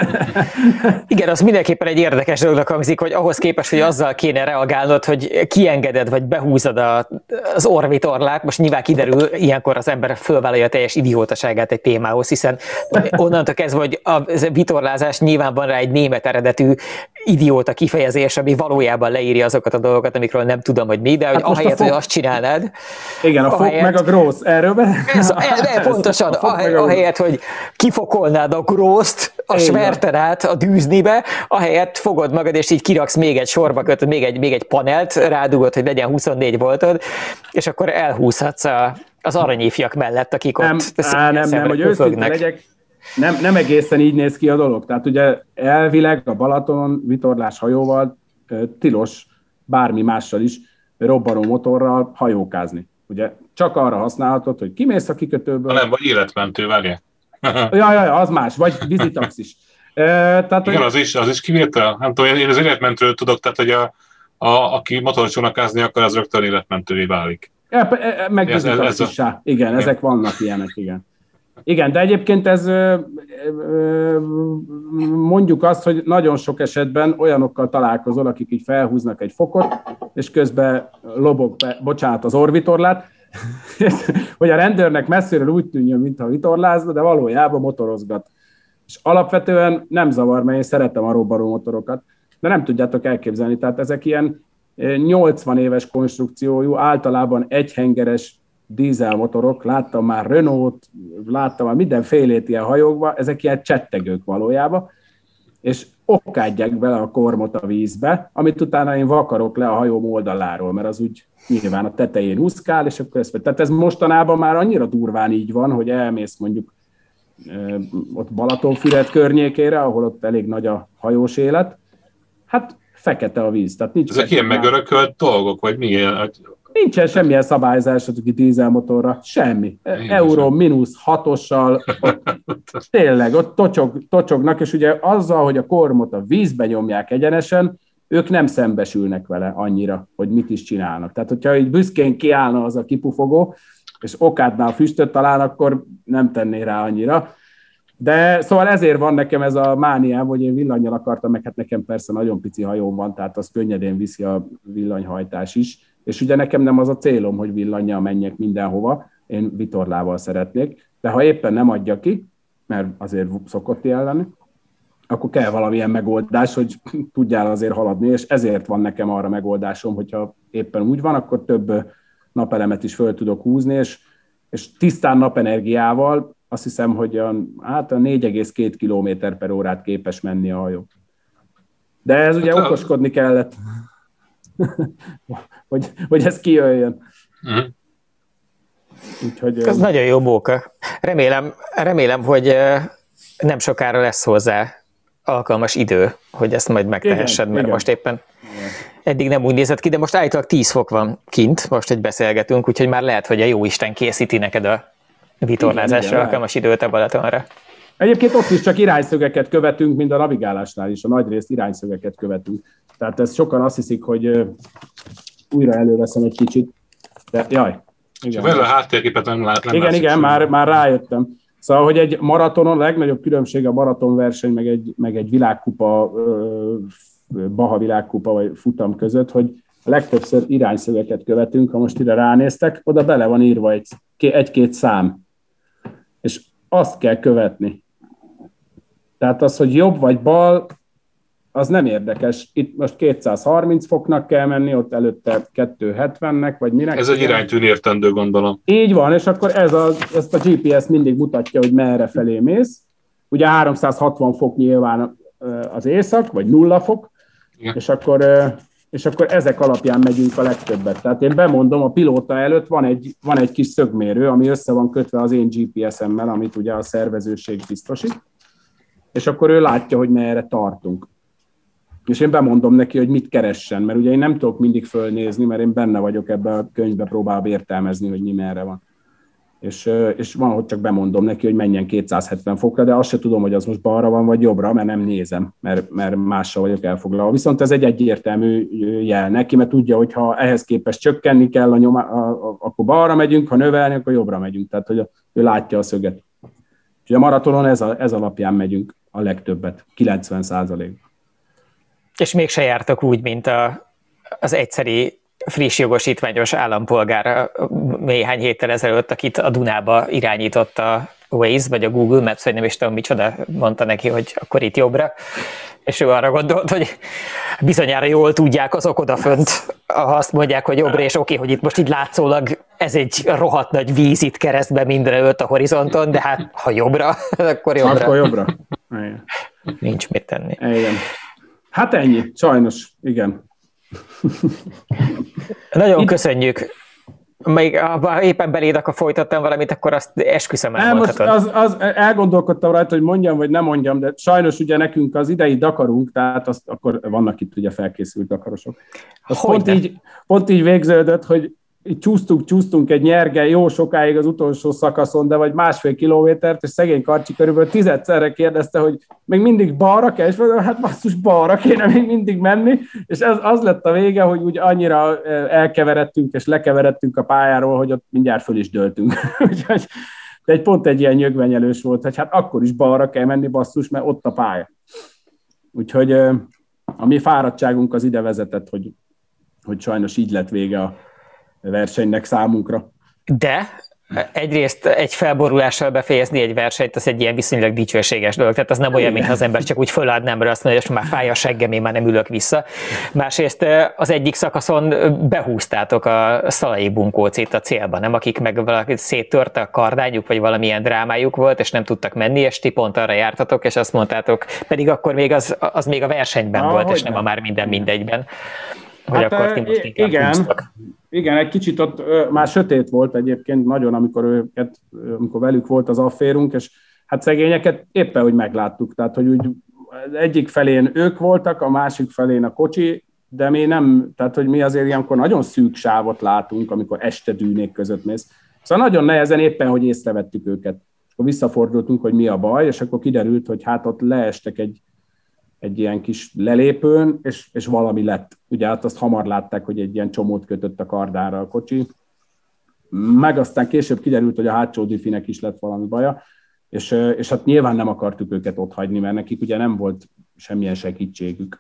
Igen, az mindenképpen egy érdekes dolognak hangzik, hogy ahhoz képest, hogy azzal kéne reagálnod, hogy kiengeded, vagy behúzod a, az orvitorlát, most nyilván kiderül, ilyenkor az ember fölvállalja a teljes idiótaságát egy témához, hiszen onnantól kezdve, hogy a vitorlázás nyilván van rá egy német eredetű idióta kifejezés, ami valójában leírja azokat a dolgokat, amikről nem tudom, hogy mi, de hogy hát ahelyett, fog... hogy azt csinálnád. Igen, a fok meg a grossz, erről be... Ez, (laughs) ez, pontosan, a ahely, ahelyett, hogy kifokolnád a grószt, a sverterát a dűznibe, ahelyett fogod magad, és így kiraksz még egy sorba kötöd, még egy, még egy panelt, rádugod, hogy legyen 24 voltod, és akkor elhúzhatsz a, az aranyéfiak mellett, akik nem, ott á, nem, nem, hogy őszinte legyek, nem, nem egészen így néz ki a dolog. Tehát ugye elvileg a Balaton vitorlás hajóval tilos bármi mással is robbanó motorral hajókázni. Ugye csak arra használhatod, hogy kimész a kikötőből. Nem, vagy életmentő, várja. (laughs) ja, ja, az más, vagy vízitaxis. E, tehát, Igen, hogy... az is, az is kivétel. Nem tudom, én az életmentőről tudok, tehát hogy a, a, aki motorcsónakázni akar, az rögtön életmentővé válik. Ja, e, meg ez, ez, ez a... Igen, igen, ezek vannak ilyenek, igen. Igen, de egyébként ez mondjuk azt, hogy nagyon sok esetben olyanokkal találkozol, akik így felhúznak egy fokot, és közben lobog be, bocsánat, az orvitorlát, (laughs) hogy a rendőrnek messziről úgy tűnjön, mintha vitorlázna, de valójában motorozgat. És alapvetően nem zavar, mert én szeretem a robbanó motorokat, de nem tudjátok elképzelni. Tehát ezek ilyen 80 éves konstrukciójú, általában egyhengeres dízelmotorok, láttam már Renault, láttam már mindenfélét ilyen hajókba, ezek ilyen csettegők valójában, és okádják bele a kormot a vízbe, amit utána én vakarok le a hajó oldaláról, mert az úgy nyilván a tetején úszkál, és akkor ezt, tehát ez mostanában már annyira durván így van, hogy elmész mondjuk ott Balatonfüred környékére, ahol ott elég nagy a hajós élet, hát fekete a víz. Tehát nincs Ezek ilyen megörökölt dolgok, vagy milyen? Nincsen semmilyen szabályzás a dízelmotorra, semmi. Én Euró mínusz hatossal, ott, (laughs) tényleg, ott tocsog, tocsognak, és ugye azzal, hogy a kormot a vízbe nyomják egyenesen, ők nem szembesülnek vele annyira, hogy mit is csinálnak. Tehát, hogyha így büszkén kiállna az a kipufogó, és okádnál füstöt talán, akkor nem tenné rá annyira. De szóval ezért van nekem ez a mániám, hogy én villanyjal akartam, meg hát nekem persze nagyon pici hajóm van, tehát az könnyedén viszi a villanyhajtás is és ugye nekem nem az a célom, hogy villanyjal menjek mindenhova, én vitorlával szeretnék, de ha éppen nem adja ki, mert azért szokott ilyen lenni, akkor kell valamilyen megoldás, hogy (laughs) tudjál azért haladni, és ezért van nekem arra megoldásom, hogyha éppen úgy van, akkor több napelemet is föl tudok húzni, és, és tisztán napenergiával azt hiszem, hogy a, hát a 4,2 km per órát képes menni a hajó. De ez ugye hát, okoskodni kellett, (laughs) hogy, hogy ez kijöjjön. Uh-huh. Úgyhogy, ez uh, nagyon jó móka. Remélem, remélem, hogy nem sokára lesz hozzá alkalmas idő, hogy ezt majd megtehessed, mert igen. most éppen eddig nem úgy nézett ki, de most állítólag 10 fok van kint, most egy beszélgetünk, úgyhogy már lehet, hogy a jó Isten készíti neked a vitorlázásra igen, alkalmas időt a Balatonra. Egyébként ott is csak irányszögeket követünk, mint a navigálásnál is, a nagy részt irányszögeket követünk. Tehát ezt sokan azt hiszik, hogy újra előveszem egy kicsit, de jaj. Igen. Csak a háttérképet nem lát. Nem igen, igen, már, már rájöttem. Szóval, hogy egy maratonon, a legnagyobb különbség a maratonverseny, meg egy, meg egy világkupa, Baha világkupa vagy futam között, hogy a legtöbbször irányszögeket követünk, ha most ide ránéztek, oda bele van írva egy, egy-két szám. És azt kell követni. Tehát az, hogy jobb vagy bal, az nem érdekes. Itt most 230 foknak kell menni, ott előtte 270-nek, vagy minek. Ez egy iránytűn értendő, gondolom. Így van, és akkor ez a, ezt a GPS mindig mutatja, hogy merre felé mész. Ugye 360 fok nyilván az észak, vagy nulla fok, Igen. és akkor, és akkor ezek alapján megyünk a legtöbbet. Tehát én bemondom, a pilóta előtt van egy, van egy kis szögmérő, ami össze van kötve az én GPS-emmel, amit ugye a szervezőség biztosít, és akkor ő látja, hogy merre tartunk és én bemondom neki, hogy mit keressen, mert ugye én nem tudok mindig fölnézni, mert én benne vagyok ebbe a könyvbe, próbálom értelmezni, hogy mi merre van. És, és van, hogy csak bemondom neki, hogy menjen 270 fokra, de azt se tudom, hogy az most balra van, vagy jobbra, mert nem nézem, mert, mert mással vagyok elfoglalva. Viszont ez egy egyértelmű jel neki, mert tudja, hogy ha ehhez képest csökkenni kell, a nyoma, akkor balra megyünk, ha növelni, akkor jobbra megyünk. Tehát, hogy ő látja a szöget. És a maratonon ez, a, ez alapján megyünk a legtöbbet, 90 százalék. És mégse jártak úgy, mint a, az egyszeri friss jogosítványos állampolgár néhány héttel ezelőtt, akit a Dunába irányított a Waze, vagy a Google Maps, vagy nem is tudom micsoda, mondta neki, hogy akkor itt jobbra, és ő arra gondolt, hogy bizonyára jól tudják azok odafönt, ha azt mondják, hogy jobbra, és oké, hogy itt most így látszólag ez egy rohadt nagy víz itt keresztbe előtt a horizonton, de hát ha jobbra, (laughs) akkor jobbra. Akkor jobbra. Nincs mit tenni. Igen. Hát ennyi, sajnos, igen. Nagyon Itt... köszönjük. Még ha éppen beléd akkor folytattam valamit, akkor azt esküszöm el, most az, az, elgondolkodtam rajta, hogy mondjam, vagy nem mondjam, de sajnos ugye nekünk az idei Dakarunk, tehát azt, akkor vannak itt ugye felkészült Dakarosok. Az pont így, pont így végződött, hogy csúsztunk, csúsztunk egy nyerge jó sokáig az utolsó szakaszon, de vagy másfél kilométert, és szegény Karcsi körülbelül tizedszerre kérdezte, hogy még mindig balra kell, és mondom, hát basszus, balra kéne még mindig menni, és ez az lett a vége, hogy úgy annyira elkeveredtünk és lekeveredtünk a pályáról, hogy ott mindjárt föl is döltünk. (laughs) Úgyhogy de egy pont egy ilyen nyögvenyelős volt, hogy hát akkor is balra kell menni, basszus, mert ott a pálya. Úgyhogy a mi fáradtságunk az ide vezetett, hogy, hogy sajnos így lett vége a, versenynek számunkra. De egyrészt egy felborulással befejezni egy versenyt, az egy ilyen viszonylag dicsőséges dolog. Tehát az nem olyan, mintha az ember csak úgy föladná, mert azt mondja, hogy már fáj a seggem, én már nem ülök vissza. Másrészt az egyik szakaszon behúztátok a szalai bunkócét a célba, nem? Akik meg valaki széttörte a kardányuk, vagy valamilyen drámájuk volt, és nem tudtak menni, és ti pont arra jártatok, és azt mondtátok, pedig akkor még az, az még a versenyben ah, volt, és nem a már minden mindegyben. Hogy hát, akkor ti most igen, húztak. Igen, egy kicsit ott már sötét volt egyébként nagyon, amikor őket, amikor velük volt az afférunk, és hát szegényeket éppen, hogy megláttuk. Tehát, hogy úgy egyik felén ők voltak, a másik felén a kocsi, de mi nem, tehát, hogy mi azért ilyenkor nagyon szűk sávot látunk, amikor este dűnék között mész. Szóval nagyon nehezen éppen, hogy észrevettük őket. Akkor visszafordultunk, hogy mi a baj, és akkor kiderült, hogy hát ott leestek egy egy ilyen kis lelépőn, és, és valami lett. Ugye hát azt hamar látták, hogy egy ilyen csomót kötött a kardára a kocsi, meg aztán később kiderült, hogy a hátsó diffinek is lett valami baja, és, és hát nyilván nem akartuk őket ott hagyni, mert nekik ugye nem volt semmilyen segítségük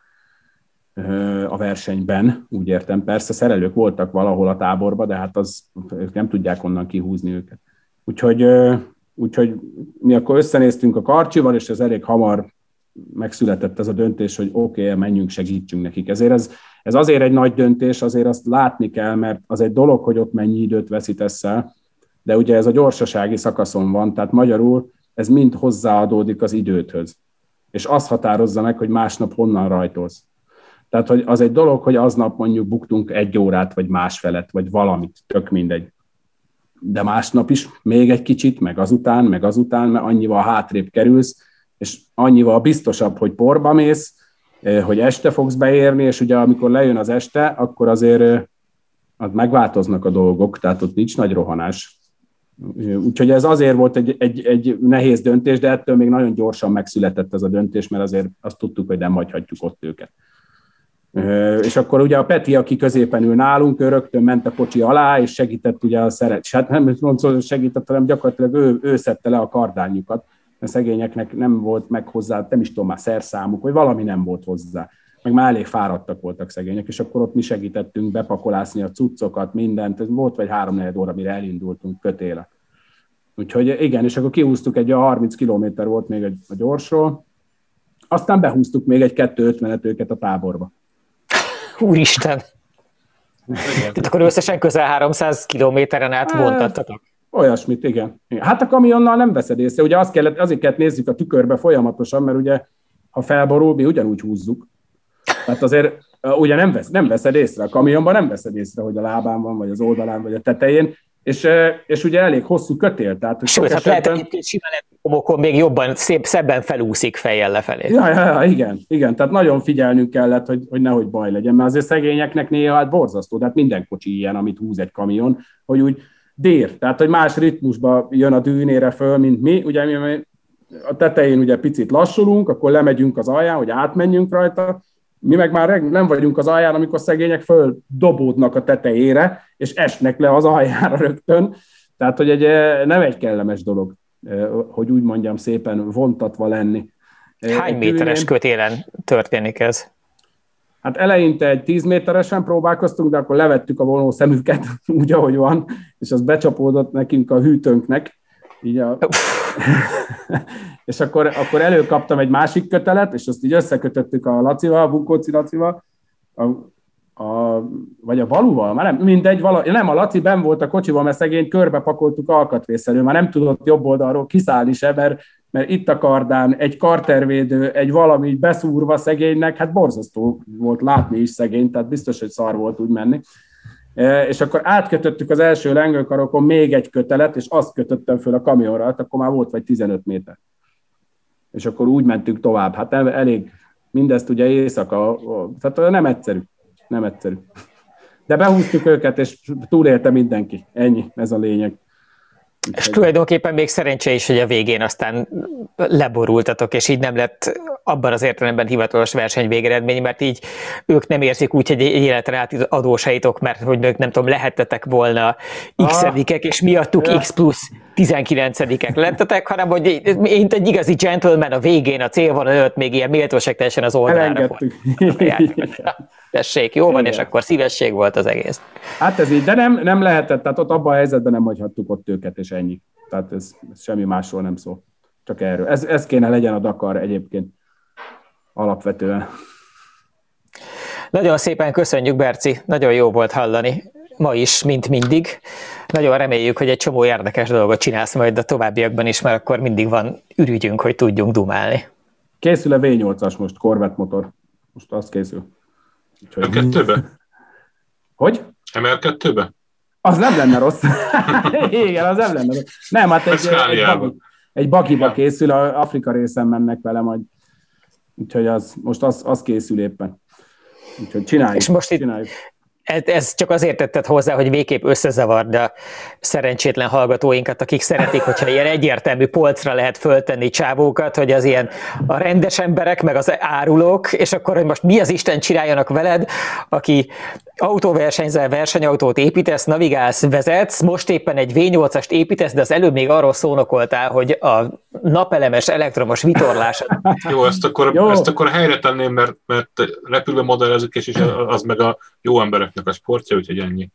a versenyben, úgy értem. Persze szerelők voltak valahol a táborban, de hát az, ők nem tudják onnan kihúzni őket. Úgyhogy Úgyhogy mi akkor összenéztünk a karcsival, és ez elég hamar megszületett ez a döntés, hogy oké, okay, menjünk, segítsünk nekik. Ezért ez, ez azért egy nagy döntés, azért azt látni kell, mert az egy dolog, hogy ott mennyi időt veszítesz el, de ugye ez a gyorsasági szakaszon van, tehát magyarul ez mind hozzáadódik az időthöz. És az határozza meg, hogy másnap honnan rajtolsz. Tehát, hogy az egy dolog, hogy aznap mondjuk buktunk egy órát, vagy másfelet, vagy valamit, tök mindegy. De másnap is még egy kicsit, meg azután, meg azután, mert annyival hátrébb kerülsz, és annyival biztosabb, hogy porba mész, eh, hogy este fogsz beérni, és ugye amikor lejön az este, akkor azért eh, az megváltoznak a dolgok, tehát ott nincs nagy rohanás. Úgyhogy ez azért volt egy, egy, egy nehéz döntés, de ettől még nagyon gyorsan megszületett ez a döntés, mert azért azt tudtuk, hogy nem hagyhatjuk ott őket. És akkor ugye a Peti, aki középen ül nálunk, ő rögtön ment a kocsi alá, és segített ugye a szeret. Hát nem mondom, segített, hanem gyakorlatilag ő, ő szedte le a kardányukat, mert szegényeknek nem volt meg hozzá, nem is tudom már szerszámuk, vagy valami nem volt hozzá. Meg már elég fáradtak voltak szegények, és akkor ott mi segítettünk bepakolászni a cuccokat, mindent. Ez volt vagy három óra, mire elindultunk kötéle. Úgyhogy igen, és akkor kihúztuk egy 30 kilométer volt még egy, a gyorsról, aztán behúztuk még egy 250-et őket a táborba. Úristen! Tehát akkor összesen közel 300 kilométeren át vontattatok? Olyasmit, igen. Hát a kamionnal nem veszed észre. Ugye azt kellett, azért kellett nézzük a tükörbe folyamatosan, mert ugye ha felborul, mi ugyanúgy húzzuk. Tehát azért ugye nem, vesz, nem veszed észre. A kamionban nem veszed észre, hogy a lábán van, vagy az oldalán, vagy a tetején. És, és ugye elég hosszú kötél. Tehát, Sőt, hát esetben... lehet egyébként simán homokon még jobban, szép, szebben felúszik fejjel lefelé. Ja, ja, ja, igen, igen, tehát nagyon figyelnünk kellett, hogy, hogy nehogy baj legyen, mert azért szegényeknek néha hát borzasztó, tehát minden kocsi ilyen, amit húz egy kamion, hogy úgy dér, tehát hogy más ritmusba jön a dűnére föl, mint mi, ugye mi a tetején ugye picit lassulunk, akkor lemegyünk az alján, hogy átmenjünk rajta, mi meg már nem vagyunk az alján, amikor szegények föl dobódnak a tetejére, és esnek le az aljára rögtön. Tehát, hogy egy, eh, nem egy kellemes dolog, eh, hogy úgy mondjam szépen vontatva lenni. Eh, Hány méteres kötélen történik ez? Hát eleinte egy 10 méteresen próbálkoztunk, de akkor levettük a vonó szemüket (laughs) úgy, ahogy van, és az becsapódott nekünk a hűtőnknek. Így a... (laughs) és akkor, akkor előkaptam egy másik kötelet, és azt így összekötöttük a Lacival, a Bukóci Lacival, a, a, vagy a Valuval, már nem, mindegy, vala, nem, a Laci ben volt a kocsival, mert szegény körbe pakoltuk alkatrészelő, már nem tudott jobb oldalról kiszállni se, mert, mert itt a kardán egy kartervédő, egy valami beszúrva szegénynek, hát borzasztó volt látni is szegény, tehát biztos, hogy szar volt úgy menni. E, és akkor átkötöttük az első lengőkarokon még egy kötelet, és azt kötöttem föl a kamionra, hát akkor már volt vagy 15 méter. És akkor úgy mentünk tovább. Hát elég, mindezt ugye éjszaka, tehát nem egyszerű, nem egyszerű. De behúztuk őket, és túlélte mindenki. Ennyi, ez a lényeg. És tulajdonképpen még szerencse is, hogy a végén aztán leborultatok, és így nem lett abban az értelemben hivatalos verseny végeredmény, mert így ők nem érzik úgy, hogy életre át adósaitok, mert hogy ők nem tudom, lehettetek volna x ah, és miattuk ja. x plusz 19-ek lettetek, hanem hogy én egy igazi gentleman a végén a célvonal előtt még ilyen méltóság teljesen az oldalára Tessék, jó van, Igen. és akkor szívesség volt az egész. Hát ez így, de nem, nem lehetett, tehát ott abban a helyzetben nem hagyhattuk ott őket, és ennyi. Tehát ez, ez semmi másról nem szól. Csak erről. Ez, ez kéne legyen a Dakar egyébként alapvetően. Nagyon szépen köszönjük, Berci, nagyon jó volt hallani, ma is, mint mindig. Nagyon reméljük, hogy egy csomó érdekes dolgot csinálsz majd a továbbiakban is, mert akkor mindig van ürügyünk, hogy tudjunk dumálni. Készül a V8-as most, Corvette motor. Most az készül. Úgyhogy... MR2-be? Hogy? MR2-be? Az nem lenne rossz. (laughs) Igen, az nem lenne rossz. Nem, hát egy, egy, bagi, egy bagiba ja. készül, a Afrika részen mennek vele majd. Úgyhogy az, most az, az készül éppen. Úgyhogy csináljuk. És most itt csináljuk ez csak azért tetted hozzá, hogy végképp összezavard a szerencsétlen hallgatóinkat, akik szeretik, hogyha ilyen egyértelmű polcra lehet föltenni csávókat, hogy az ilyen a rendes emberek, meg az árulók, és akkor, hogy most mi az Isten csináljanak veled, aki autóversenyzel, versenyautót építesz, navigálsz, vezetsz, most éppen egy V8-ast építesz, de az előbb még arról szónokoltál, hogy a napelemes elektromos vitorlás. Jó, ezt akkor, jó. Ezt akkor helyre tenném, mert, mert repülő modellezők, és az meg a jó embereknek a sportja, úgyhogy ennyi.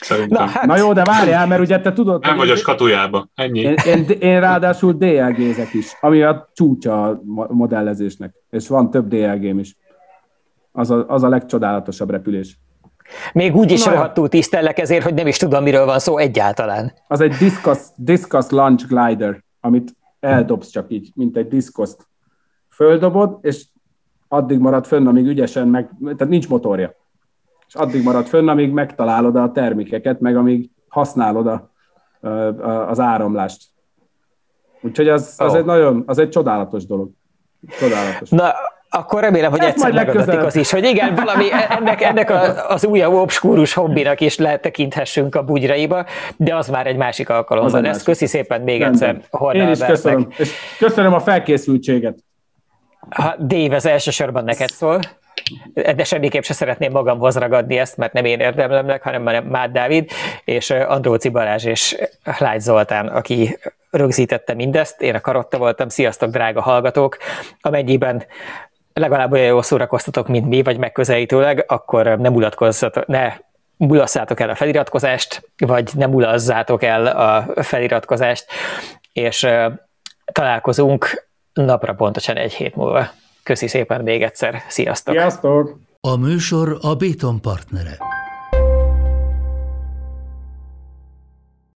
Szerintem. Na, hát... Na jó, de várjál, mert ugye te tudod... Nem vagy a skatujába, ennyi. Én, én, én ráadásul DLG-zek is, ami a csúcsa a modellezésnek, és van több DLG-m is. Az a, az a legcsodálatosabb repülés. Még úgy is rohadtul tisztellek ezért, hogy nem is tudom, miről van szó egyáltalán. Az egy discus, discus launch glider, amit eldobsz csak így, mint egy diszkoszt. Földobod, és addig marad fönn, amíg ügyesen meg, tehát nincs motorja. És addig marad fönn, amíg megtalálod a termékeket, meg amíg használod a, a, az áramlást. Úgyhogy az, az, oh. egy nagyon, az egy csodálatos dolog. Csodálatos. Na, akkor remélem, hogy egyszer megadatik az is, hogy igen, valami ennek, ennek a, az újabb obskúrus hobbinak is letekinthessünk a bugyraiba, de az már egy másik alkalommal lesz. Köszi szépen még Rendben. egyszer Hornál Én is köszönöm, és köszönöm a felkészültséget. Ha Dave, ez elsősorban neked szól, de semmiképp se szeretném magamhoz ragadni ezt, mert nem én érdemlemnek, hanem Mát Dávid, és Andróci Balázs és Lágy Zoltán, aki rögzítette mindezt. Én a karotta voltam. Sziasztok, drága hallgatók! Amennyiben legalább olyan jól szórakoztatok, mint mi, vagy megközelítőleg, akkor nem mulatkozzatok, ne mulasszátok el a feliratkozást, vagy nem mulazzátok el a feliratkozást, és találkozunk napra pontosan egy hét múlva. Köszi szépen még egyszer, sziasztok! Sziasztok! A műsor a Béton partnere.